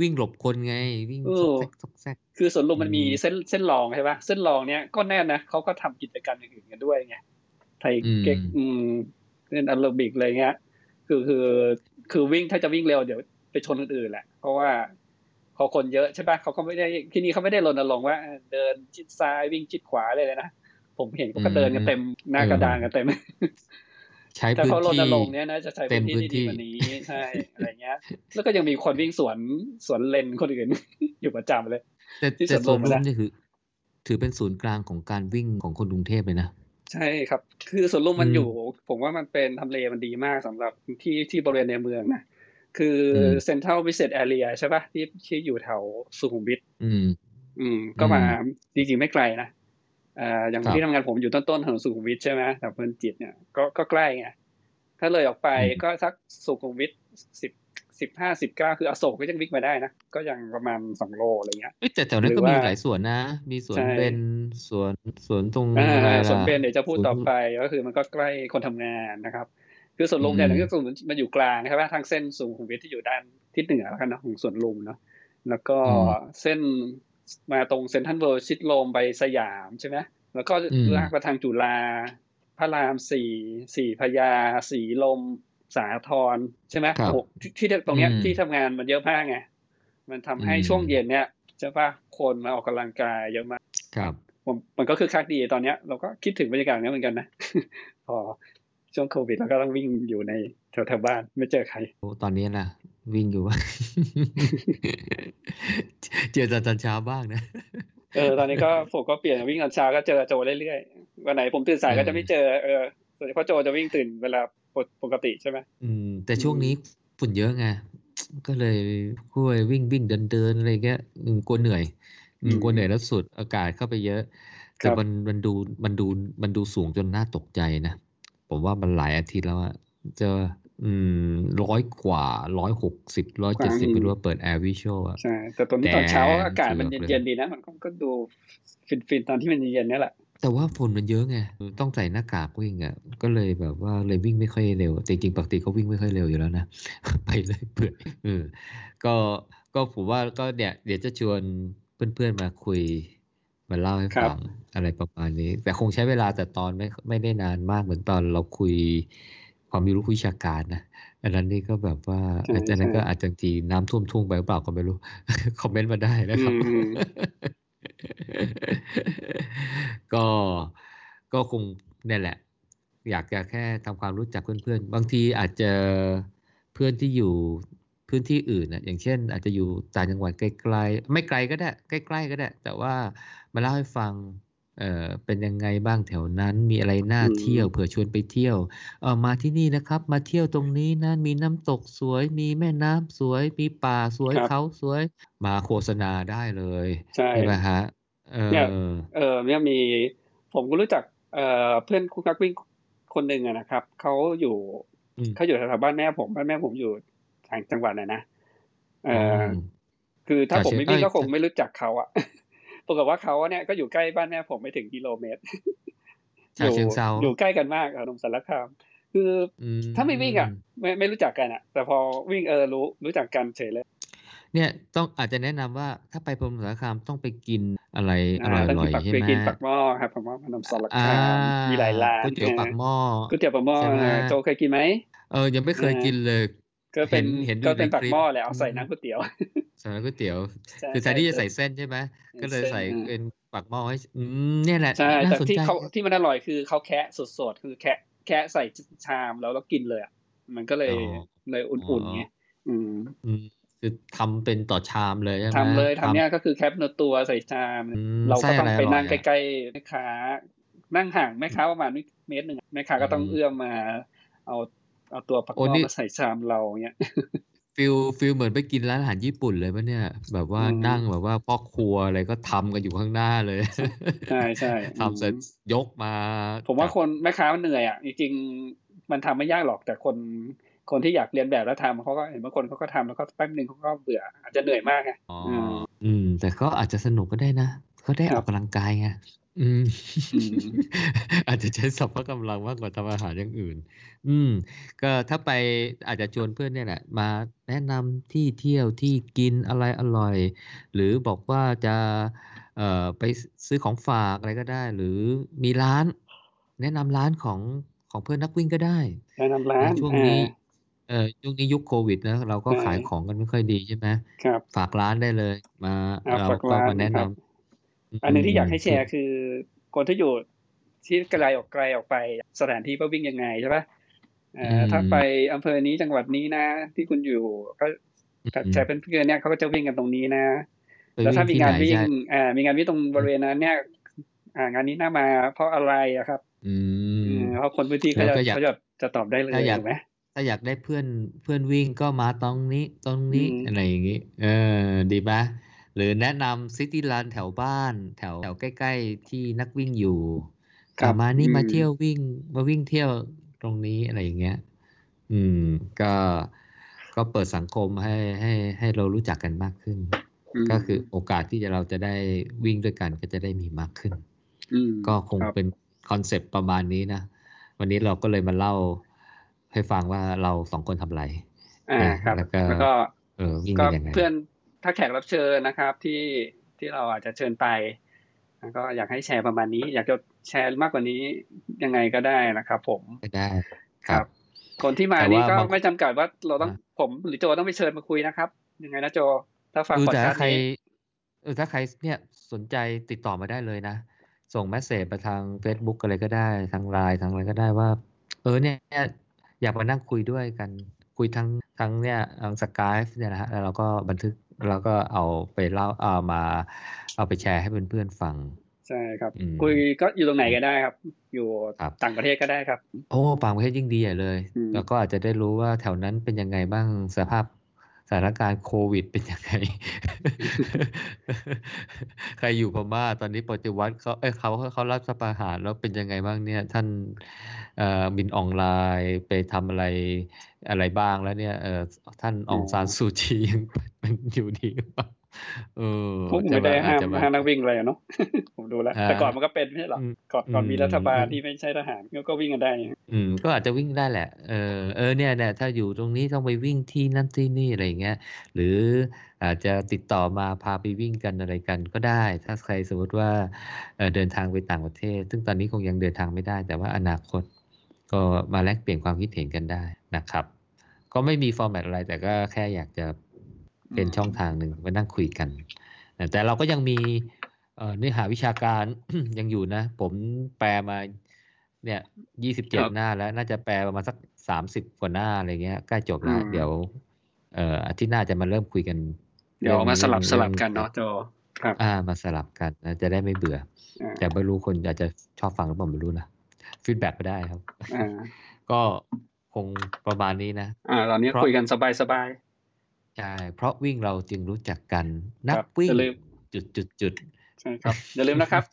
วิ่งหลบคนไง วิ่งเอซออกแซกซอกแซกคือสวนลุมมันมีอืมเส้นเส้นรองใช่ปะเส้นรองเนี้ยก็แน่นนะเขาก็ทำกิจกรรมอย่างอื่นกันด้วยไงไทยเก๊กอืมเล่นแอโรบิกอะไรเงี้ยคือคือคือวิ่งถ้าจะวิ่งเร็วเดี๋ยวไปชนคนอื่นแหละ เพราะว่าพอคนเยอะใช่ปะเขาก็ไม่ได้ที่นี่เขาไม่ได้รณรงค์ว่าเออเดินชิดซ้ายวิ่งชิดขวาเลยเลยนะผมเห็นเขาก็เดินกันเต็มหน้ากระดานกันเต็ม ใช้ถ้าพื้นเขารที่ณรงค์เนี้ยนะจะใช้เต็พื้มนที่ที่ดีพื้นที่กว่านี้ใช่อะไรเงี้ย แล้วก็ยังมีคนวิ่งสวนสวนเลนคนอื่นอยู่ประจำเลย แต่ที่แต่สสววนนลุมลุมนะนี่คือ ถือเป็นศูนย์กลางของการวิ่งของคนกรุงเทพเลยนะใช่ครับ คือสวนลุมมันอืมอยู่ ผมว่ามันเป็นทำเลมันดีมากสำหรับที่ที่บริเวณในเมืองนะคืออมเซ็นทรัลวิเศษแอเรียใช่ปะที่ที่อยู่แถวสุขุมวิทอืม อืม ก็มาจริงๆไม่ไกลนะ อ่าอย่างครับที่ทำงานผมอยู่ต้นๆถนนสุขุมวิทใช่ไหมแถวเพลินจิตเนี่ยก็ก็ใกล้ไงถ้าเลยออกไปอืมก็สักสุขุมวิทสิบสิบห้าสิบเก้าคืออโศกก็ยังวิ่งมาได้นะ ก็ยังประมาณสองโลอะไรเงี้ยเอ้ยแต่แถวนั้นหรือก็มีว่าหลายสวนนะ มีสวนใช่เบนสวนสวนตรงอ่าอะไรล่ะส่วนเป็นเดี๋ยวจะพูดสวนต่อไปก็คือมันก็ใกล้คนทำงานนะครับ คือส่วนลุมเนี่ยอืมก็คือมันอยู่กลางนะครับทางเส้นสุขุมวิทที่อยู่ด้านทิศเหนือแล้วกันเนอะของส่วนลุมเนาะแล้วก็อืมเส้น มาตรงเซ็นทรัลเวิลด์ชิดลมไปสยามใช่ไหมแล้วก็อืมลากไปทางจุฬาพระรามสี่สี่พญาสีลม สาทรใช่ไหมครับโอ้ที่ที่ตรงเนี้ยอืมที่ทำงานมันเยอะมากไงมันทำให้อืมช่วงเย็นเนี่ยใช่ปะคนมาออกกำลังกายเยอะมากครับผมมันก็คือคักดีตอนเนี้ยเราก็คิดถึงบรรยากาศนี้เหมือนกันนะพอช่วงโควิดเราก็ต้องวิ่งอยู่ในแถวๆบ้านไม่เจอใครโอ้ตอนนี้ล่ะ วิ่งอยู่เจอตอนเช้าบ้างนะเออตอนนี้ก็ผมก็เปลี่ยนวิ่งตอนเช้าก็เจอโจเรื่อยๆวันไหนผมตื่นสายก็จะไม่เจอเออส่วนเพราะโจจะวิ่งตื่นเวลาปกติใช่ไหมอืม แต่ช่วงนี้ฝุ่นเยอะไงก็เลยกล้วยวิ่งวิ่งเดินเดินอะไรเงี้ยอืมกลัวเหนื่อยอืมกลัวเหนื่อยแล้วสุดอากาศเข้าไปเยอะ แต่มันมันดูมันดูมันดูสูงจนน่าตกใจนะ ผมว่ามันหลายอาทิตย์แล้วอะเจอ อืมร้อยกว่าร้อยหกสิบร้อยเจ็ดสิบไม่รู้ว่าเปิดแอร์วิชวลอะใช่แต่ตอนนี้แต่ตอนเช้าอากาศมันเกือบเลยเย็นๆดีนะ มันก็ก็ดูฟินๆตอนที่มันเย็นๆนี่แหละ แต่ว่าฝุ่นมันเยอะไง ต้องใส่หน้ากากวิ่งอะ ก็เลยแบบว่าเลยวิ่งไม่ค่อยเร็วแต่จริงๆปกติก็วิ่งไม่ค่อยเร็วอยู่แล้วนะ ไปเลยเปื่อยเออก็ก็ผมว่าก็เนี่ยเดี๋ยวจะชวนเพื่อนๆมาคุยมาเล่าให้ครับฟังอะไรประมาณนี้ แต่คงใช้เวลาแต่ตอนไม่ไม่ได้นานมากเหมือนตอนเราคุย ความมีรู้วิชาการนะอันนั้นนี่ก็แบบว่าใช่อันนั้นก็ใช่อาจจะทีน้ำท่วมทุ่งไปหรือเปล่าก็ไม่รู้ คอมเมนต์มาได้นะครับอืมก็ก็คงเนี่ยแหละ อยากจะแค่ทำความรู้จักเพื่อนๆ บางทีอาจจะเพื่อนที่อยู่พื้นที่อื่นนะอย่างเช่น อาจจะอยู่ต่างจังหวัดไกลๆ ไม่ไกลก็ได้ ใกล้ ๆ ก็ได้ แต่ว่ามาเล่าให้ฟัง เอ่อเป็นยังไงบ้างแถวนั้น มีอะไรน่าอืมเที่ยวเผื่อชวนไปเที่ยวเออมาที่นี่นะครับ มาเที่ยวตรงนี้นะมีน้ำตกสวย มีแม่น้ำสวย มีป่าสวยครับเขาสวย มาโฆษณาได้เลยใช่ใช่ไหมฮะเอเนี่ยอเออเนี่ยมีผมก็รู้จักเอ่อเพื่อนคุณนักวิ่งคนหนึ่งอะนะครับเขาอยู่อืมเขาอยู่แถวๆบ้านแม่ผมบ้านแม่ผมอยู่ต่างจังหวัดนะนะเอออมคือถ้าผมไม่วิ่งเอ้ยก็คงไม่รู้จักเขาอะ ปรากฏว่าเขาเนี่ยก็อยู่ใกล้บ้านแม่ผมไม่ถึงกิโลเมตรฉะเชิงเทราอยู่ใกล้กันมากอะนมสารคาม คืออืมถ้าไม่วิ่งอะไม่ไม่รู้จักกันอะแต่พอวิ่งเออรู้รู้จักกันเฉยเลยเนี่ยต้องอาจจะแนะนำว่าถ้าไปพรหมสารคามต้องไปกินอะไรอร่อ่าอยต้องอกินปักใช่ไปไหมกินปักหม้อครับปักหม้อพนมสารอ่าคามมีหลายร้านก๋วยเตี๋ยวปากหม้อก๋วยเตี๋ยวปักหม้อใช่ไหมเออโจเคยกินไหมเออยังไม่เคยกินเลย ก็เป็นเห็นเห็นดูก็เป็นในปักคลิปหม้อแหละเอาใส่อืมน้ำก๋วยเตี๋ยวใส่ก๋วยเตี๋ยวใช่คือแทนที่จะใช่ใส่เส้นใช่ไหมก็เลยเส้นใส่อืมเป็นปากหม้อให้อืมเนี่ยแหละใช่น่าแต่สนที่ใจเขาที่มันอร่อยคือเขาแคะสดๆคือแคะแคะใส่ชามแล้วแล้วกินเลยอะมันก็เลยอ๋อเลยอุ่นๆไงอืมอืมคือทำเป็นต่อชามเลยใช่ไหมทำเลยทำเนี่ยก็คือแคะเนื้อตัวใส่ชามอืมเราไส้ก็ต้องอะไรไปอร่อยนั่งอะใกล้ๆแม่ค้านั่งห่างแม่ค้าประมาณเมตรหนึ่งแม่ค้าก็ต้องเอื้อมมา เอา เอาตัวปักหม้อมาใส่ชามเราเนี้ย feel feel เหมือนไปกินร้านอาหารญี่ปุ่นเลยปะเนี่ย แบบว่านั่งแบบว่าพ่อครัวอะไรก็ทำกันอยู่ข้างหน้าเลย ใช่ใช่ทำเสร็จยกมา ผมว่าคนแม่ค้ามันเหนื่อยอะจริงๆมันทำไม่ยากหรอกแต่คนคนที่อยากเรียนแบบแล้วทำเขาก็เห็นบางคนเขาก็ทำแล้วก็แป๊บหนึ่งเขาก็เบื่อ อาจจะเหนื่อยมากไงอ๋ออืม แต่ก็อาจจะสนุกก็ได้นะเขาได้ออกกำลังกายไง อืม อาจจะใช้สัพพะกำลังมากกว่าทำอาหารอย่างอื่น อืม ก็ถ้าไปอาจจะชวนเพื่อนเนี่ยแหละมาแนะนำที่เที่ยวที่กินอะไรอร่อย หรือบอกว่าจะเอ่อไปซื้อของฝากอะไรก็ได้ หรือมีร้าน แนะนำร้านของของเพื่อนนักวิ่งก็ได้แนะนำร้านช่วงนี้เออช่วงนี้ยุคโควิดนะเราก็ขายของกันไม่ค่อยดีใช่ไหมครับฝากร้านได้เลย มาเราก็มาแนะนำ อันนึงที่อยากให้แชร์คือ คนที่อยู่ที่ไกลออกไกลออกไป สถานที่ว่าวิ่งยังไงใช่ปะถ้าไปอำเภอนี้จังหวัดนี้นะ ที่คุณอยู่ก็ใช้เป็นเพื่อนเนี่ยเขาก็จะวิ่งกันตรงนี้นะ แล้วถ้ามีงานวิ่งอ่ามีงานวิ่งตรงบริเวณนั้นเนี่ยอ่างานนี้น่ามาเพราะอะไรอะครับ อืมเพราะคนพื้นที่เขาจะเขาจะจะตอบได้เลยถูกไหมถ้าอยากได้เพื่อนเพื่อนวิ่งก็มาตรงนี้ตรงนี้อะไรอย่างนี้ เออ ดีไหม หรือแนะนำซิตี้รันแถวบ้านแถวแถวใกล้ ๆ ที่นักวิ่งอยู่กลับมานี่มาเที่ยววิ่งมาวิ่งเที่ยวตรงนี้อะไรอย่างเงี้ย อืม ก็ก็เปิดสังคมให้ให้ให้เรารู้จักกันมากขึ้น ก็คือโอกาสที่จะเราจะได้วิ่งด้วยกันก็จะได้มีมากขึ้นก็คงเป็นคอนเซปต์ประมาณนี้นะ วันนี้เราก็เลยมาเล่าให้ฟังว่าเราสองคนทำอะไรอ่าครับแล้วก็เออวิ่งยังไงเพื่อน ถ้าแขกรับเชิญนะครับที่ที่เราอาจจะเชิญไปก็อยากให้แชร์ประมาณนี้ อยากจะแชร์มากกว่านี้ยังไงก็ได้นะครับ ผมได้ครับ คนที่มานี้ก็ไม่จำกัดว่าเราต้องผมหรือโจต้องไปเชิญมาคุยนะครับ ยังไงนะโจ ถ้าฟังพอดคาสต์นี้เออถ้าใครเนี่ยสนใจติดต่อมาได้เลยนะ ส่งแมสเซจไปทาง Facebook อะไรก็ได้ทางไลน์ทางอะไรก็ได้ว่า เออเนี่ยอยากมานั่งคุยด้วยกันคุยทั้งทั้งเนี่ยทางสกายเนี่ยนะฮะแล้วเราก็บันทึก แล้วก็เอาไปเล่าเอามา เอาไปแชร์ให้เพื่อนๆฟัง ใช่ครับ คุยก็อยู่ตรงไหนก็ได้ครับ อยู่ต่างประเทศก็ได้ครับ โอ้ต่างประเทศยิ่งดีใหญ่เลย แล้วก็อาจจะได้รู้ว่าแถวนั้นเป็นยังไงบ้างสภาพสถานการณ์โควิดเป็นยังไง ใครอยู่พม่าตอนนี้ปฏิวัติเขาเอ้เขาเขารับสประหารแล้วเป็นยังไงบ้างเนี่ย ท่านเอ่อบินออนไลน์ไปทำอะไรอะไรบ้างแล้วเนี่ยเอ่อท่านองซานซูจียัง เป็นอยู่ดีหรือเปล่าเออผมไม่ได้ห้ามห้ามนักวิ่งเลยเนาะผมดูแล้ว แต่ก่อนมันก็เป็นไม่ใช่หรอก่อนก่อนมีรัฐบาลที่ไม่ใช่ทหารก็วิ่งกันได้ อืม ก็อาจจะวิ่งได้แหละ เออเออเนี่ยเนี่ยถ้าอยู่ตรงนี้ต้องไปวิ่งที่นั่นที่นี่อะไรเงี้ยหรืออาจจะติดต่อมาพาไปวิ่งกันอะไรกันก็ได้ ถ้าใครสมมติว่าเดินทางไปต่างประเทศ ซึ่งตอนนี้คงยังเดินทางไม่ได้ แต่ว่าอนาคต ก็มาแลกเปลี่ยนความคิดเห็นกันได้นะครับ ก็ไม่มีฟอร์แมตอะไรแต่ก็แค่อยากจะ เป็นช่องทางหนึ่งมานั่งคุยกัน แต่เราก็ยังมีเนื้อหาวิชาการยังอยู่นะ ผมแปลมาเนี่ยยี่สิบเจ็ดหน้าแล้ว น่าจะแปลประมาณสักสามสิบกว่าหน้าอะไรเงี้ยใกล้จบแล้ว เดี๋ยว เอ่ออาทิตย์หน้าจะมาเริ่มคุยกัน เดี๋ยวมาสลับสลับกันเนาะโจครับอ่ามาสลับกันจะได้ไม่เบื่อ แต่ไม่รู้คนอาจจะชอบฟังหรือเปล่าไม่รู้นะ feedback ไปได้ครับก็คงประมาณนี้นะอ่าตอนนี้คุยกันสบายสบาย ใช่เพราะวิ่งเราจึงรู้จักกันนักวิ่งจุดจุดจุดใช่ครับอย่าลืมนะครับ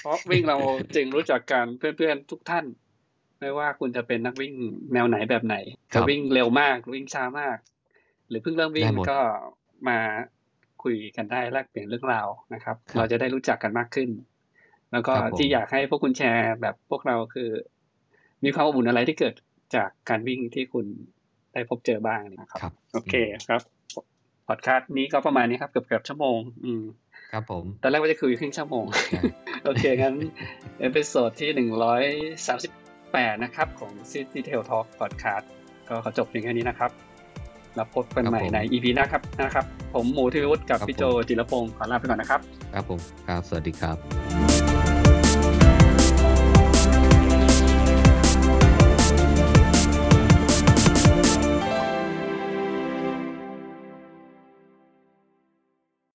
เพราะวิ่งเราจึงรู้จักกันเพื่อนๆทุกท่าน ไม่ว่าคุณจะเป็นนักวิ่งแนวไหนแบบไหนจะวิ่งเร็วมากวิ่งช้ามาก หรือเพิ่งเริ่มวิ่งก็มาคุยกันได้แลกเปลี่ยนเรื่องราวนะครับ เราจะได้รู้จักกันมากขึ้น แล้วก็ที่อยากให้พวกคุณแชร์แบบพวกเราคือ มีความอบอุ่นอะไรที่เกิดจากการวิ่งที่คุณได้พบเจอบ้างนะครับ โอเคครับ พอดคาสต์นี้ก็ประมาณนี้ครับเกือบเกือบชั่วโมง อืมครับผม ตอนแรกว่าจะคุยครึ่งชั่วโมง โอเค งั้น episode ที่หนึ่งร้อยสามสิบแปดนะครับ ของ City Trail Talk Podcast ก็ขอจบเพียงแค่นี้นะครับ แล้วพบกันใหม่ใน EP หน้าครับนะครับ ผมหมูทิวุฒิกับพี่โจจิรพงศ์ขอลาไปก่อนนะครับ ครับผม ครับ สวัสดีครับ